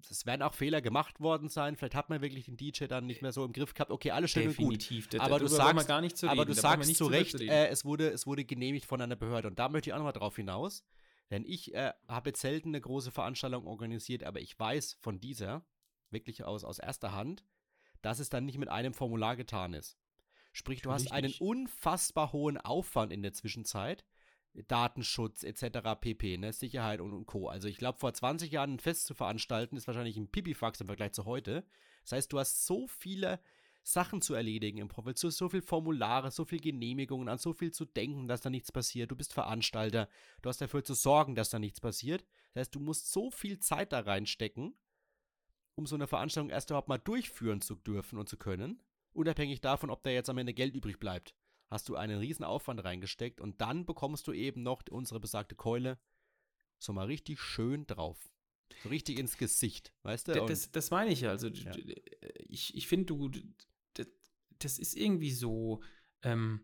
A: es werden auch Fehler gemacht worden sein. Vielleicht hat man wirklich den DJ dann nicht mehr so im Griff gehabt. Okay, alles schön
B: Definitiv.
A: und gut. Aber du sagst,
B: gar nicht zu
A: aber du sagst zu Recht, äh, es, wurde, es wurde genehmigt von einer Behörde. Und da möchte ich auch nochmal drauf hinaus. Denn ich äh, habe jetzt selten eine große Veranstaltung organisiert, aber ich weiß von dieser, wirklich aus, aus erster Hand, dass es dann nicht mit einem Formular getan ist. Sprich, du hast einen unfassbar hohen Aufwand in der Zwischenzeit. Datenschutz etc. pp, ne? Sicherheit und, und Co. Also ich glaube, vor 20 Jahren ein Fest zu veranstalten, ist wahrscheinlich ein Pipifax im Vergleich zu heute. Das heißt, du hast so viele Sachen zu erledigen im Profil, so, so viel Formulare, so viel Genehmigungen, an so viel zu denken, dass da nichts passiert. Du bist Veranstalter, du hast dafür zu sorgen, dass da nichts passiert. Das heißt, du musst so viel Zeit da reinstecken, um so eine Veranstaltung erst überhaupt mal durchführen zu dürfen und zu können. Unabhängig davon, ob da jetzt am Ende Geld übrig bleibt. Hast du einen riesen Aufwand reingesteckt und dann bekommst du eben noch unsere besagte Keule so mal richtig schön drauf. So richtig ins Gesicht, weißt du?
B: das, das meine ich ja. Also, ja. ich, ich finde, du, das, das, ist irgendwie so. Ähm,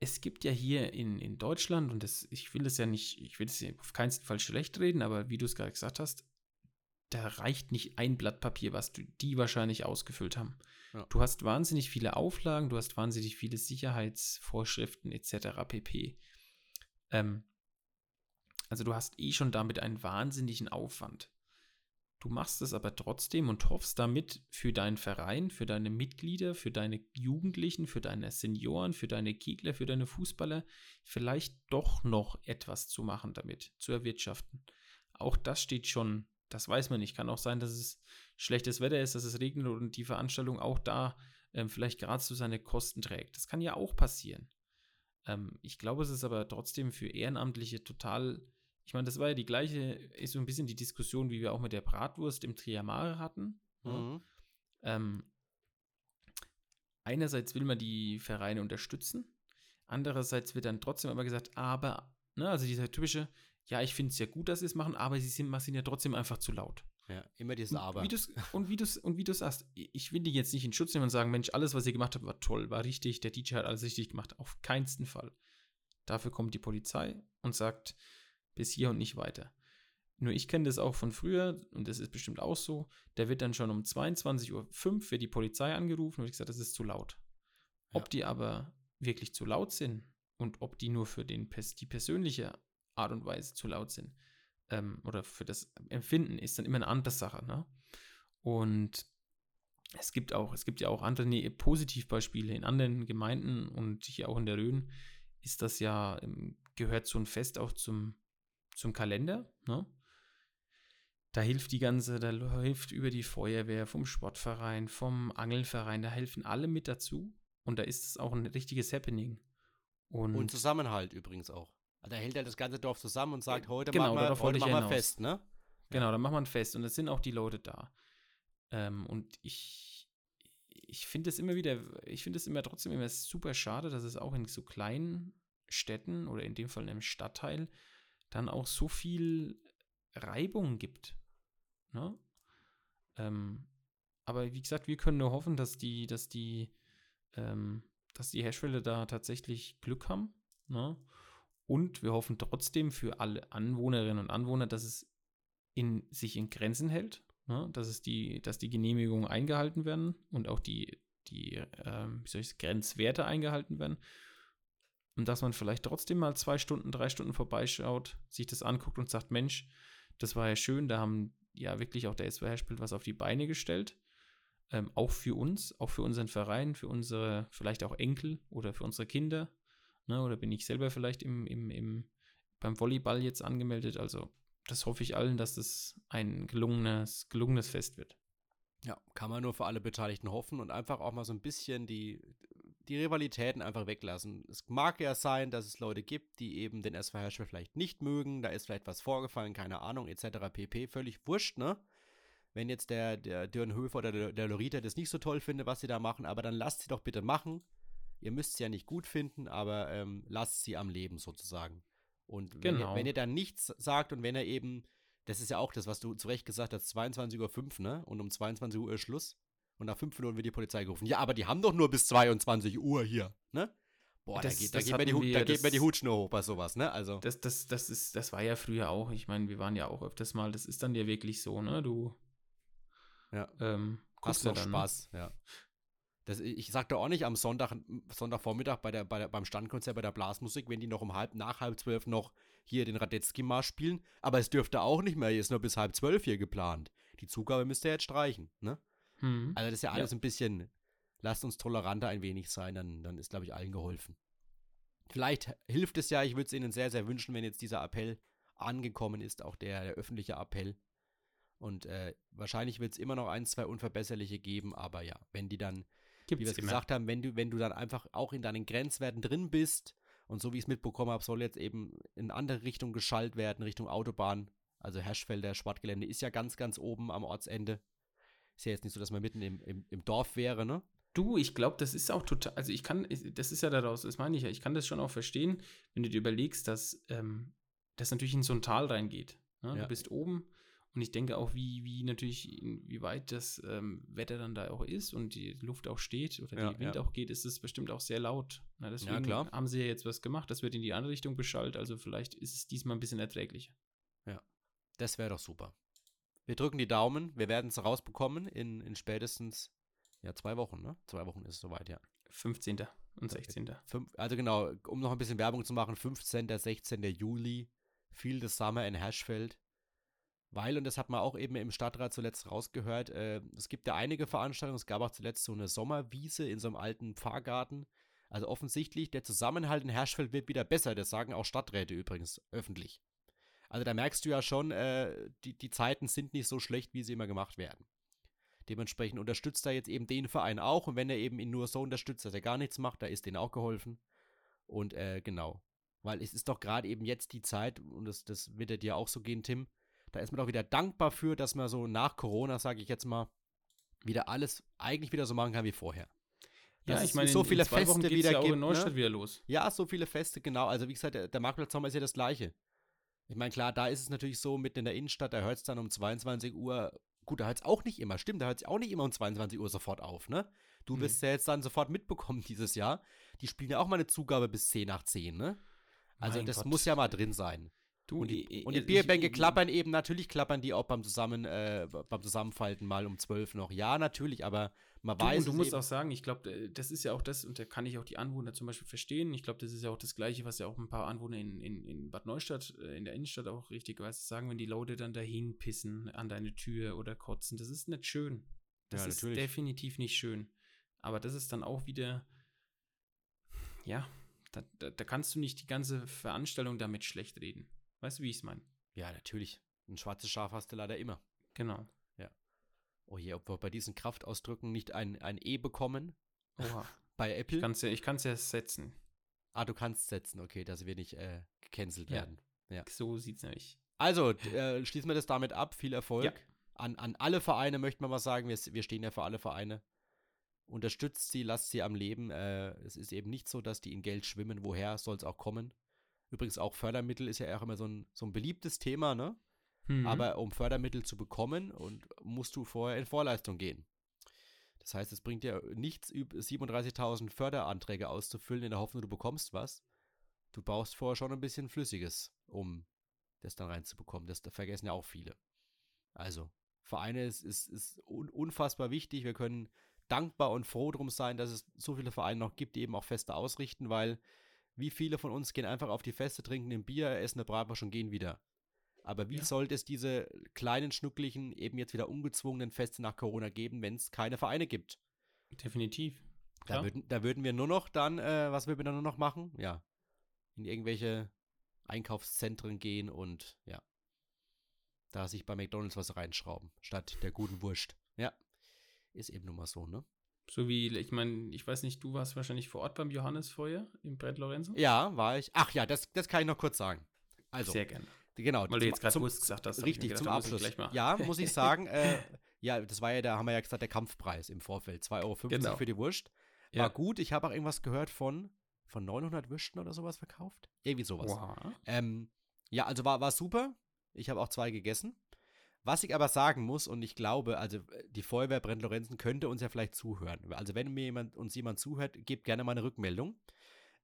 B: es gibt ja hier in, in Deutschland, und das, ich will das ja nicht, ich will ja auf keinen Fall schlecht reden, aber wie du es gerade gesagt hast, da reicht nicht ein Blatt Papier, was du, die wahrscheinlich ausgefüllt haben. Ja. Du hast wahnsinnig viele Auflagen, du hast wahnsinnig viele Sicherheitsvorschriften etc. pp. Ähm, also du hast eh schon damit einen wahnsinnigen Aufwand. Du machst es aber trotzdem und hoffst damit für deinen Verein, für deine Mitglieder, für deine Jugendlichen, für deine Senioren, für deine Kegler, für deine Fußballer vielleicht doch noch etwas zu machen damit, zu erwirtschaften. Auch das steht schon das weiß man nicht. Kann auch sein, dass es schlechtes Wetter ist, dass es regnet und die Veranstaltung auch da ähm, vielleicht gerade so seine Kosten trägt. Das kann ja auch passieren. Ähm, ich glaube, es ist aber trotzdem für Ehrenamtliche total. Ich meine, das war ja die gleiche, ist so ein bisschen die Diskussion, wie wir auch mit der Bratwurst im Triamare hatten. Ne? Mhm. Ähm, einerseits will man die Vereine unterstützen, andererseits wird dann trotzdem aber gesagt, aber, ne, also dieser typische, ja, ich finde es ja gut, dass sie es machen, aber sie sind, sind ja trotzdem einfach zu laut.
A: Ja, immer dieses Aber.
B: Wie und wie du und wie du sagst, ich will die jetzt nicht in Schutz nehmen und sagen, Mensch, alles, was ihr gemacht habt, war toll, war richtig, der DJ hat alles richtig gemacht. Auf keinsten Fall. Dafür kommt die Polizei und sagt, bis hier und nicht weiter. Nur ich kenne das auch von früher und das ist bestimmt auch so. Da wird dann schon um 22.05 Uhr wird die Polizei angerufen und ich gesagt, das ist zu laut. Ob ja. die aber wirklich zu laut sind und ob die nur für den, die persönliche Art und Weise zu laut sind ähm, oder für das Empfinden ist dann immer eine andere Sache. Ne? Und es gibt auch, es gibt ja auch andere nee, Positivbeispiele in anderen Gemeinden und hier auch in der Rhön ist das ja, ähm, gehört so ein Fest auch zum, zum Kalender. Ne? Da hilft die ganze, da hilft über die Feuerwehr, vom Sportverein, vom Angelverein, da helfen alle mit dazu. Und da ist es auch ein richtiges Happening.
A: Und, und Zusammenhalt übrigens auch. Da hält er das ganze Dorf zusammen und sagt, heute genau, machen wir, heute machen wir fest, ne?
B: Genau, dann machen wir ein Fest und es sind auch die Leute da. Ähm, und ich, ich finde es immer wieder, ich finde es immer trotzdem immer super schade, dass es auch in so kleinen Städten oder in dem Fall in einem Stadtteil dann auch so viel Reibung gibt. Ne? Ähm, aber wie gesagt, wir können nur hoffen, dass die, dass die, ähm, dass die Hersteller da tatsächlich Glück haben. Ne? Und wir hoffen trotzdem für alle Anwohnerinnen und Anwohner, dass es in, sich in Grenzen hält, ne? dass, es die, dass die Genehmigungen eingehalten werden und auch die, die ähm, ich, Grenzwerte eingehalten werden. Und dass man vielleicht trotzdem mal zwei Stunden, drei Stunden vorbeischaut, sich das anguckt und sagt, Mensch, das war ja schön, da haben ja wirklich auch der SWR spielt was auf die Beine gestellt. Ähm, auch für uns, auch für unseren Verein, für unsere vielleicht auch Enkel oder für unsere Kinder, Ne? Oder bin ich selber vielleicht im, im, im, beim Volleyball jetzt angemeldet? Also, das hoffe ich allen, dass das ein gelungenes, gelungenes Fest wird.
A: Ja, kann man nur für alle Beteiligten hoffen und einfach auch mal so ein bisschen die, die Rivalitäten einfach weglassen. Es mag ja sein, dass es Leute gibt, die eben den SV Herschel vielleicht nicht mögen, da ist vielleicht was vorgefallen, keine Ahnung, etc. pp. Völlig wurscht, ne? Wenn jetzt der, der Dürrenhöfer oder der, der Lorita das nicht so toll findet, was sie da machen, aber dann lasst sie doch bitte machen. Ihr müsst sie ja nicht gut finden, aber ähm, lasst sie am Leben sozusagen. Und wenn,
B: Genau.
A: ihr, wenn ihr dann nichts sagt und wenn er eben, das ist ja auch das, was du zu Recht gesagt hast, 22.05 Uhr, ne? Und um 22 Uhr ist Schluss. Und nach 5 Minuten wird die Polizei gerufen. Ja, aber die haben doch nur bis 22 Uhr hier, ne? Boah,
B: Das-
A: da geht, da
B: das
A: geht, mir, die, da
B: wir,
A: geht mir die
B: das-
A: Hutschnur hoch bei sowas, ne? Also,
B: Das, das, das, ist, das war ja früher auch. Ich meine, wir waren ja auch öfters mal. Das ist dann ja wirklich so, ne? Du
A: Ja.
B: ähm,
A: hast noch
B: dann,
A: Spaß, ja. Das, ich sag doch auch nicht am Sonntag, Sonntagvormittag bei der, bei der, beim Standkonzert bei der Blasmusik, wenn die noch um halb, nach halb zwölf noch hier den Radetzky-Marsch spielen. Aber es dürfte auch nicht mehr, hier ist nur bis halb zwölf hier geplant. Die Zugabe müsst ihr jetzt streichen, ne?
B: Hm.
A: Also das ist ja
B: Ja.
A: alles ein bisschen, lasst uns toleranter ein wenig sein, dann, dann ist, glaube ich, allen geholfen. Vielleicht hilft es ja, ich würde es Ihnen sehr, sehr wünschen, wenn jetzt dieser Appell angekommen ist, auch der, der öffentliche Appell. Und äh, wahrscheinlich wird es immer noch ein, zwei Unverbesserliche geben, aber ja, wenn die dann, wie wir
B: Gibt's
A: es gesagt haben, wenn du, wenn du dann einfach auch in deinen Grenzwerten drin bist und so wie ich es mitbekommen habe, soll jetzt eben in andere Richtung geschallt werden, Richtung Autobahn. Also Herschfelder Sportgelände ist ja ganz, ganz oben am Ortsende. Ist ja jetzt nicht so, dass man mitten im, im, im Dorf wäre, ne?
B: Du, ich glaube, das ist auch total, also ich kann, das ist ja daraus, das meine ich ja, ich kann das schon auch verstehen, wenn du dir überlegst, dass ähm, das natürlich in so ein Tal reingeht. Ne?
A: Ja.
B: Du bist oben und ich denke auch, wie, wie natürlich, wie weit das ähm, Wetter dann da auch ist und die Luft auch steht oder
A: Ja,
B: die Wind
A: ja.
B: auch geht, ist es bestimmt auch sehr laut. Na, deswegen
A: klar.
B: haben sie ja jetzt was gemacht, das wird in die andere Richtung beschallt, also vielleicht ist es diesmal ein bisschen erträglicher.
A: Das wäre doch super. Wir drücken die Daumen. Wir werden es rausbekommen in, in spätestens ja, zwei Wochen, ne? Zwei Wochen ist es soweit, ja.
B: 15. und 16.
A: Fünf, also genau, um noch ein bisschen Werbung zu machen, 15. 16. Juli, the Summer in Hashfeld. Weil, und das hat man auch eben im Stadtrat zuletzt rausgehört, äh, es gibt ja einige Veranstaltungen, es gab auch zuletzt so eine Sommerwiese in so einem alten Pfarrgarten. Also offensichtlich, der Zusammenhalt in Herschfeld wird wieder besser, das sagen auch Stadträte übrigens öffentlich. Also da merkst du ja schon, äh, die, die Zeiten sind nicht so schlecht, wie sie immer gemacht werden. Dementsprechend unterstützt er jetzt eben den Verein auch und wenn er eben ihn nur so unterstützt, dass er gar nichts macht, da ist denen auch geholfen. Und äh, genau. Weil es ist doch gerade eben jetzt die Zeit, und das, das wird dir auch so gehen, Tim, da ist man doch wieder dankbar für, dass man so nach Corona, sage ich jetzt mal, wieder alles eigentlich wieder so machen kann wie vorher. Dass
B: Ja, ich meine,
A: so viele
B: in zwei Wochen
A: Feste
B: geht's
A: wieder
B: ja auch
A: gibt,
B: in
A: ne?
B: Neustadt wieder los.
A: Ja, so viele Feste, genau. Also wie gesagt, der, der Marktplatz ist ja das gleiche. Ich meine, klar, da ist es natürlich so, mitten in der Innenstadt, da hört es dann um 22 Uhr, gut, da hört es auch nicht immer, stimmt, da hört es auch nicht immer um 22 Uhr sofort auf, ne? Du
B: Nee.
A: wirst ja jetzt dann sofort mitbekommen dieses Jahr. Die spielen ja auch mal eine Zugabe bis 10 nach 10, ne? Also
B: Mein
A: das
B: Gott.
A: muss ja mal drin sein.
B: Du,
A: Und die,
B: ich-
A: und die
B: ich-
A: Bierbänke
B: ich-
A: klappern eben, natürlich klappern die auch beim, Zusammen, äh, beim Zusammenfalten mal um 12 noch. Ja, natürlich, aber man
B: Du,
A: weiß
B: und du musst
A: eben.
B: auch sagen, ich glaube, das ist ja auch das, und da kann ich auch die Anwohner zum Beispiel verstehen. Ich glaube, das ist ja auch das Gleiche, was ja auch ein paar Anwohner in, in, in Bad Neustadt, äh, in der Innenstadt auch richtig weiß, sagen, wenn die Leute dann dahin pissen an deine Tür oder kotzen. Das ist nicht schön. Das
A: Ja,
B: ist
A: natürlich.
B: definitiv nicht schön. Aber das ist dann auch wieder, ja, da, da, da kannst du nicht die ganze Veranstaltung damit schlecht reden. Weißt du, wie ich es meine?
A: Ja, natürlich. Ein schwarzes Schaf hast du leider immer.
B: Genau.
A: Oh je, ob wir bei diesen Kraftausdrücken nicht ein, ein E bekommen
B: Oha.
A: bei Apple.
B: Ich kann es ja, ja setzen.
A: ah, du kannst setzen, okay, dass wir nicht äh, gecancelt
B: Ja.
A: werden.
B: So sieht es nämlich.
A: Also, äh, schließen wir das damit ab. Viel Erfolg.
B: Ja.
A: An, an alle Vereine möchte man mal sagen, wir, wir stehen ja für alle Vereine. Unterstützt sie, lasst sie am Leben. Äh, es ist eben nicht so, dass die in Geld schwimmen. Woher soll es auch kommen? Übrigens auch Fördermittel ist ja auch immer so ein, so ein beliebtes Thema, ne?
B: Mhm.
A: Aber um Fördermittel zu bekommen, und musst du vorher in Vorleistung gehen. Das heißt, es bringt dir nichts, üb- 37.000 Förderanträge auszufüllen, in der Hoffnung, du bekommst was. Du brauchst vorher schon ein bisschen Flüssiges, um das dann reinzubekommen. Das vergessen ja auch viele. Also, Vereine ist, ist, ist un unfassbar wichtig. Wir können dankbar und froh drum sein, dass es so viele Vereine noch gibt, die eben auch Feste ausrichten, weil wie viele von uns gehen einfach auf die Feste, trinken ein Bier, essen eine Bratwurst und gehen wieder. Aber wie
B: Ja.
A: sollte es diese kleinen, schnucklichen, eben jetzt wieder ungezwungenen Feste nach Corona geben, wenn es keine Vereine gibt?
B: Definitiv.
A: Da würden, da würden wir nur noch dann, äh, was würden wir dann nur noch machen? Ja. In irgendwelche Einkaufszentren gehen und ja. Da sich bei McDonalds was reinschrauben, statt der guten Wurst. Ja. Ist eben nun mal so, ne?
B: So wie, ich meine, ich weiß nicht, du warst wahrscheinlich vor Ort beim Johannesfeuer im Brett Lorenzo?
A: Ja, war ich. Ach ja, das, das kann ich noch kurz sagen. Also,
B: Sehr gerne.
A: genau.
B: Weil du jetzt gerade Wurst gesagt hast.
A: Richtig,
B: gedacht,
A: zum Abschluss. Ja, muss ich sagen, äh, ja, das war ja, da haben wir ja gesagt, der Kampfpreis im Vorfeld. 2,50 Euro
B: Genau.
A: für die Wurst. War
B: Ja.
A: gut. Ich habe auch irgendwas gehört von, von 900 Würsten oder sowas verkauft. Irgendwie sowas.
B: Wow.
A: Ähm, ja, also war, war super. Ich habe auch zwei gegessen. Was ich aber sagen muss, und ich glaube, also äh, die Feuerwehr Brent Lorenzen könnte uns ja vielleicht zuhören. Also wenn mir jemand, uns jemand zuhört, gebt gerne mal eine Rückmeldung.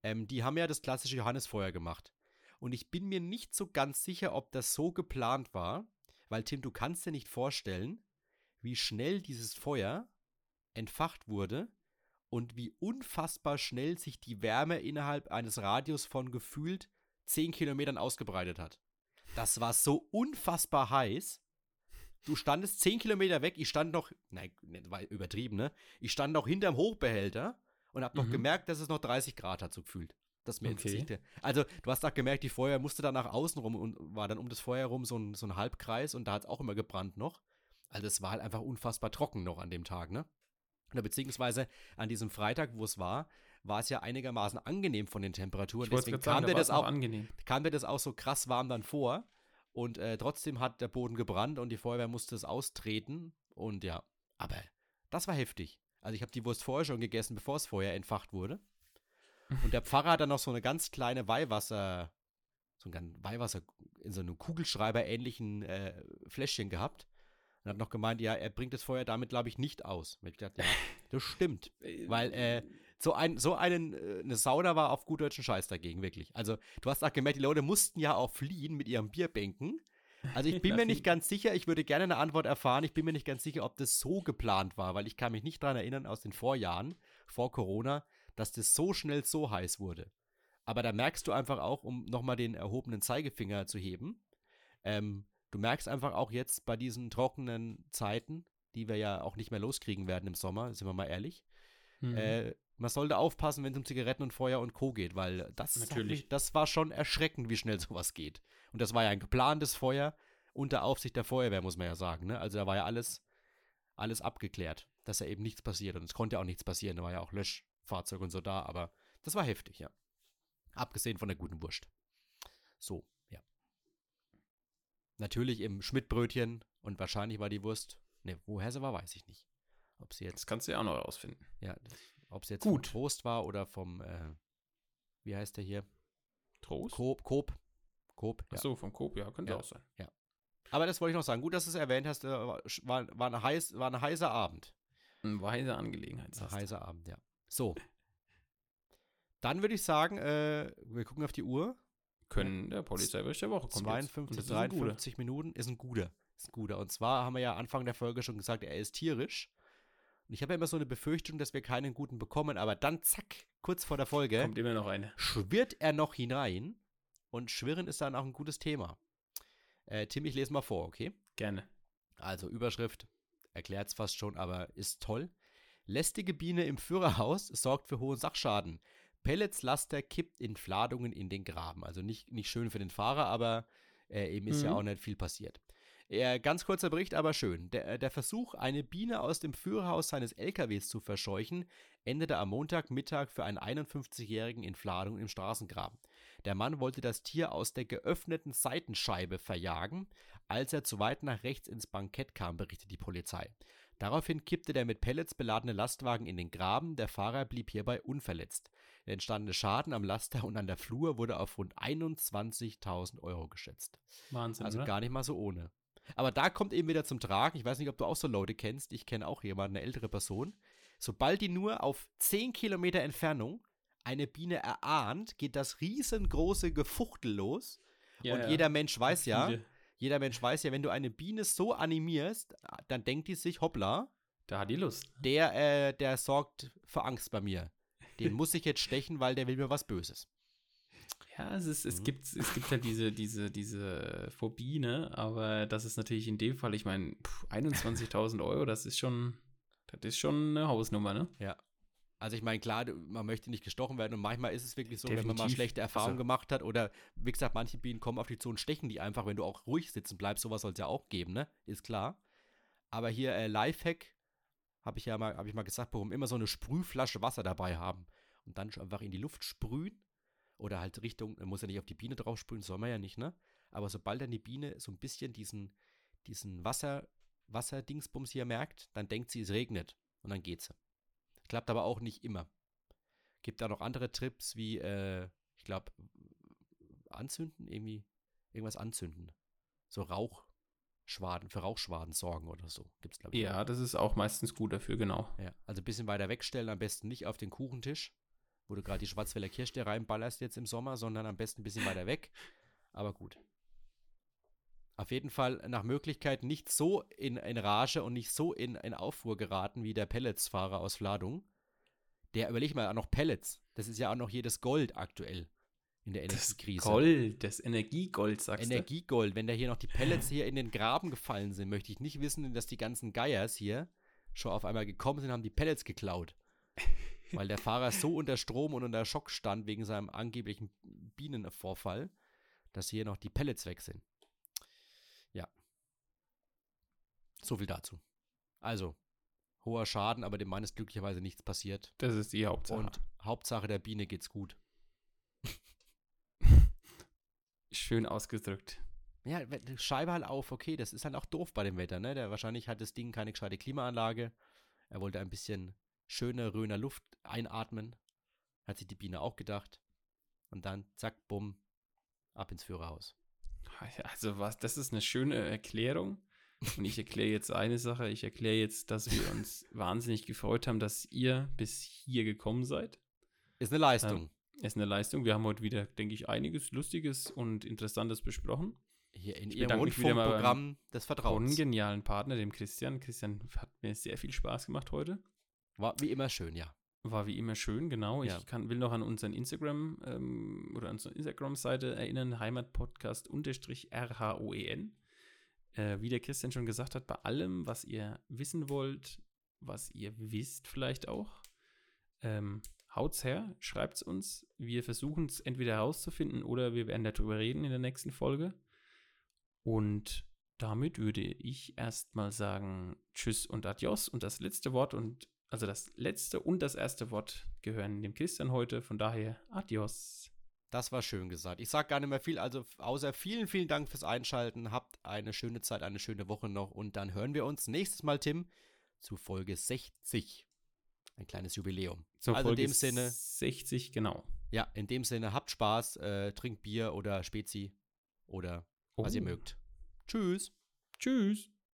A: Ähm, die haben ja das klassische Johannesfeuer gemacht. Und ich bin mir nicht so ganz sicher, ob das so geplant war, weil Tim, du kannst dir nicht vorstellen, wie schnell dieses Feuer entfacht wurde und wie unfassbar schnell sich die Wärme innerhalb eines Radius von gefühlt 10 Kilometern ausgebreitet hat. Das war so unfassbar heiß. Du standest 10 Kilometer weg, ich stand noch, nein, war übertrieben, ne? Ich stand noch hinterm Hochbehälter und hab noch
B: Mhm.
A: gemerkt, dass es noch 30 Grad hat, so gefühlt. Das mir
B: Okay.
A: Gesicht. Also, du hast auch gemerkt, die Feuer musste dann nach außen rum und war dann um das Feuer rum so ein, so ein Halbkreis und da hat es auch immer gebrannt noch. Also, es war halt einfach unfassbar trocken noch an dem Tag, ne? Oder beziehungsweise an diesem Freitag, wo es war, war es ja einigermaßen angenehm von den Temperaturen. Deswegen
B: sagen,
A: kam
B: da
A: das auch
B: angenehm.
A: kam mir das auch so krass warm dann vor. Und äh, trotzdem hat der Boden gebrannt und die Feuerwehr musste es austreten. Und ja, aber das war heftig. Also ich habe die Wurst vorher schon gegessen, bevor das Feuer entfacht wurde. Und der Pfarrer hat dann noch so eine ganz kleine Weihwasser, so ein ganz Weihwasser in so einem Kugelschreiber-ähnlichen äh, Fläschchen gehabt. Und hat noch gemeint, ja, er bringt das Feuer damit, glaube ich, nicht aus. Und ich dachte, ja, das stimmt. Weil, äh, so, ein, so einen, äh, eine Sauna war auf gut deutschen Scheiß dagegen, wirklich. Also, du hast auch gemerkt, die Leute mussten ja auch fliehen mit ihren Bierbänken. Also, ich bin mir nicht ganz sicher, ich würde gerne eine Antwort erfahren. Ich bin mir nicht ganz sicher, ob das so geplant war, weil ich kann mich nicht daran erinnern aus den Vorjahren, vor Corona, dass das so schnell so heiß wurde. Aber da merkst du einfach auch, um nochmal den erhobenen Zeigefinger zu heben, ähm, du merkst einfach auch jetzt bei diesen trockenen Zeiten, die wir ja auch nicht mehr loskriegen werden im Sommer, sind wir mal ehrlich,
B: Mhm.
A: äh, man sollte aufpassen, wenn es um Zigaretten und Feuer und Co. geht, weil das,
B: Natürlich.
A: das war schon erschreckend, wie schnell sowas geht. Und das war ja ein geplantes Feuer unter Aufsicht der Feuerwehr, muss man ja sagen. Ne? Also da war ja alles, alles abgeklärt, dass da eben nichts passiert. Und es konnte ja auch nichts passieren, da war ja auch Löschfahrzeug und so da, aber das war heftig, ja. Abgesehen von der guten Wurst. So, ja. Natürlich im Schmidtbrötchen und wahrscheinlich war die Wurst, ne, woher sie war, weiß ich nicht. Ob sie jetzt
B: das kannst du ja auch noch rausfinden.
A: ja, ob es jetzt
B: Gut.
A: vom Trost war oder vom, äh, wie heißt der hier?
B: Trost?
A: Coop. Coop. Coop, ja.
B: Ach so, vom Coop, ja, könnte
A: Ja.
B: auch sein.
A: Aber das wollte ich noch sagen. Gut, dass du es erwähnt hast. Äh, war, war, war, ein heiß, war ein heißer Abend.
B: Eine weise Angelegenheit.
A: Ein heißer Abend, ja. So. Dann würde ich sagen, äh, wir gucken auf die Uhr.
B: Können der Polizeibericht der Woche kommt jetzt.
A: 52,
B: Und das ist ein guter.
A: 53 Minuten ist ein guter. Ist ein guter. Und zwar haben wir ja Anfang der Folge schon gesagt, er ist tierisch. Und ich habe ja immer so eine Befürchtung, dass wir keinen guten bekommen, aber dann zack, kurz vor der Folge.
B: Kommt immer noch eine.
A: schwirrt er noch hinein. Und Schwirren ist dann auch ein gutes Thema. Äh, Tim, ich lese mal vor, okay?
B: Gerne.
A: Also Überschrift, erklärt es fast schon, aber ist toll. Lästige Biene im Führerhaus sorgt für hohen Sachschaden. Pelletslaster kippt in Fladungen in den Graben. Also nicht, nicht schön für den Fahrer, aber äh, eben ist ja
B: Mhm.
A: auch nicht viel passiert. Äh, ganz kurzer Bericht, aber schön. Der, der Versuch, eine Biene aus dem Führerhaus seines LKWs zu verscheuchen, endete am Montagmittag für einen 51-Jährigen in Fladungen im Straßengraben. Der Mann wollte das Tier aus der geöffneten Seitenscheibe verjagen, als er zu weit nach rechts ins Bankett kam, berichtet die Polizei. Daraufhin kippte der mit Pellets beladene Lastwagen in den Graben, der Fahrer blieb hierbei unverletzt. Der entstandene Schaden am Laster und an der Flur wurde auf rund 21.000 Euro geschätzt.
B: Wahnsinn,
A: Also
B: oder?
A: gar nicht mal so ohne. Aber da kommt eben wieder zum Tragen, ich weiß nicht, ob du auch so Leute kennst, ich kenne auch jemanden, eine ältere Person. Sobald die nur auf 10 Kilometer Entfernung eine Biene erahnt, geht das riesengroße Gefuchtel los.
B: Ja,
A: und
B: ja.
A: jeder Mensch weiß ja, jeder Mensch weiß ja, wenn du eine Biene so animierst, dann denkt die sich, hoppla,
B: Da hat die Lust.
A: der, äh, der sorgt für Angst bei mir. Den muss ich jetzt stechen, weil der will mir was Böses.
B: Ja, es, ist, es,
A: Mhm.
B: gibt, es gibt halt diese, diese, diese Phobie, ne? Aber das ist natürlich in dem Fall, ich meine, 21.000 Euro, das ist schon, das ist schon eine Hausnummer, ne?
A: Ja. Also ich meine, klar, man möchte nicht gestochen werden und manchmal ist es wirklich so, wenn man mal
B: Definitiv.
A: schlechte Erfahrungen
B: Also-
A: gemacht hat oder wie gesagt, manche Bienen kommen auf die zu und stechen die einfach, wenn du auch ruhig sitzen bleibst, sowas soll es ja auch geben, ne? Ist klar. Aber hier äh, Lifehack, habe ich ja mal, habe ich mal gesagt, warum immer so eine Sprühflasche Wasser dabei haben und dann einfach in die Luft sprühen oder halt Richtung, man muss ja nicht auf die Biene drauf sprühen, soll man ja nicht, ne? Aber sobald dann die Biene so ein bisschen diesen, diesen Wasser, Wasserdingsbums hier merkt, dann denkt sie, es regnet und dann geht sie. Klappt aber auch nicht immer. Gibt da noch andere Trips wie, äh, ich glaube, anzünden, irgendwie, irgendwas anzünden. So Rauchschwaden, für Rauchschwaden sorgen oder so. Gibt's, glaube ich.
B: Ja, das ist auch meistens gut dafür, genau.
A: Ja, also ein bisschen weiter wegstellen, am besten nicht auf den Kuchentisch, wo du gerade die Schwarzwälder Kirche reinballerst jetzt im Sommer, sondern am besten ein bisschen weiter weg. Aber gut. Auf jeden Fall nach Möglichkeit nicht so in, in Rage und nicht so in, in Aufruhr geraten wie der Pelletsfahrer aus Vladung. Der, überleg mal, auch noch Pellets. Das ist ja auch noch jedes Gold aktuell in der
B: Das
A: Energiekrise.
B: Gold, das Energiegold, sagst
A: Energiegold. Wenn da hier noch die Pellets hier in den Graben gefallen sind, möchte ich nicht wissen, dass die ganzen Geiers hier schon auf einmal gekommen sind und haben die Pellets geklaut. Weil der Fahrer so unter Strom und unter Schock stand wegen seinem angeblichen Bienenvorfall, dass hier noch die Pellets weg sind. Ja. So viel dazu. Also, hoher Schaden, aber dem Mann ist glücklicherweise nichts passiert.
B: Das ist die Hauptsache.
A: Und Hauptsache der Biene geht's gut.
B: Schön ausgedrückt.
A: Ja, Scheibe halt auf, okay, das ist halt auch doof bei dem Wetter, ne? Der wahrscheinlich hat das Ding keine gescheite Klimaanlage. Er wollte ein bisschen schöne Röner Luft einatmen. Hat sich die Biene auch gedacht. Und dann, zack, bumm, ab ins Führerhaus.
B: Also was, das ist eine schöne Erklärung. Und ich erkläre jetzt eine Sache. Ich erkläre jetzt, dass wir uns wahnsinnig gefreut haben, dass ihr bis hier gekommen seid.
A: Ist eine Leistung.
B: Ist eine Leistung. Wir haben heute wieder, denke ich, einiges Lustiges und Interessantes besprochen.
A: Hier in
B: ich
A: ihrem Rundfunkprogramm des Vertrauens.
B: genialen Partner, dem Christian. Christian hat mir sehr viel Spaß gemacht heute.
A: War wie immer schön, ja.
B: War wie immer schön, genau.
A: Ja.
B: Ich kann, will noch an unseren Instagram ähm, oder an unsere Instagram-Seite erinnern, Heimatpodcast-RHOEN. Äh, wie der Christian schon gesagt hat, bei allem, was ihr wissen wollt, was ihr wisst vielleicht auch, ähm, haut's her, schreibt's uns. Wir versuchen es entweder herauszufinden oder wir werden darüber reden in der nächsten Folge. Und damit würde ich erstmal sagen Tschüss und Adios. Und das letzte Wort und also das letzte und das erste Wort gehören dem Christian heute. Von daher Adios.
A: Das war schön gesagt. Ich sage gar nicht mehr viel, also außer vielen, vielen Dank fürs Einschalten. Habt eine schöne Zeit, eine schöne Woche noch und dann hören wir uns nächstes Mal, Tim, zu Folge 60. Ein kleines Jubiläum.
B: Zur
A: also
B: Folge
A: in dem Sinne,
B: 60, genau.
A: ja, in dem Sinne, habt Spaß, äh, trinkt Bier oder Spezi oder was ihr
B: Oh.
A: mögt. Tschüss.
B: Tschüss.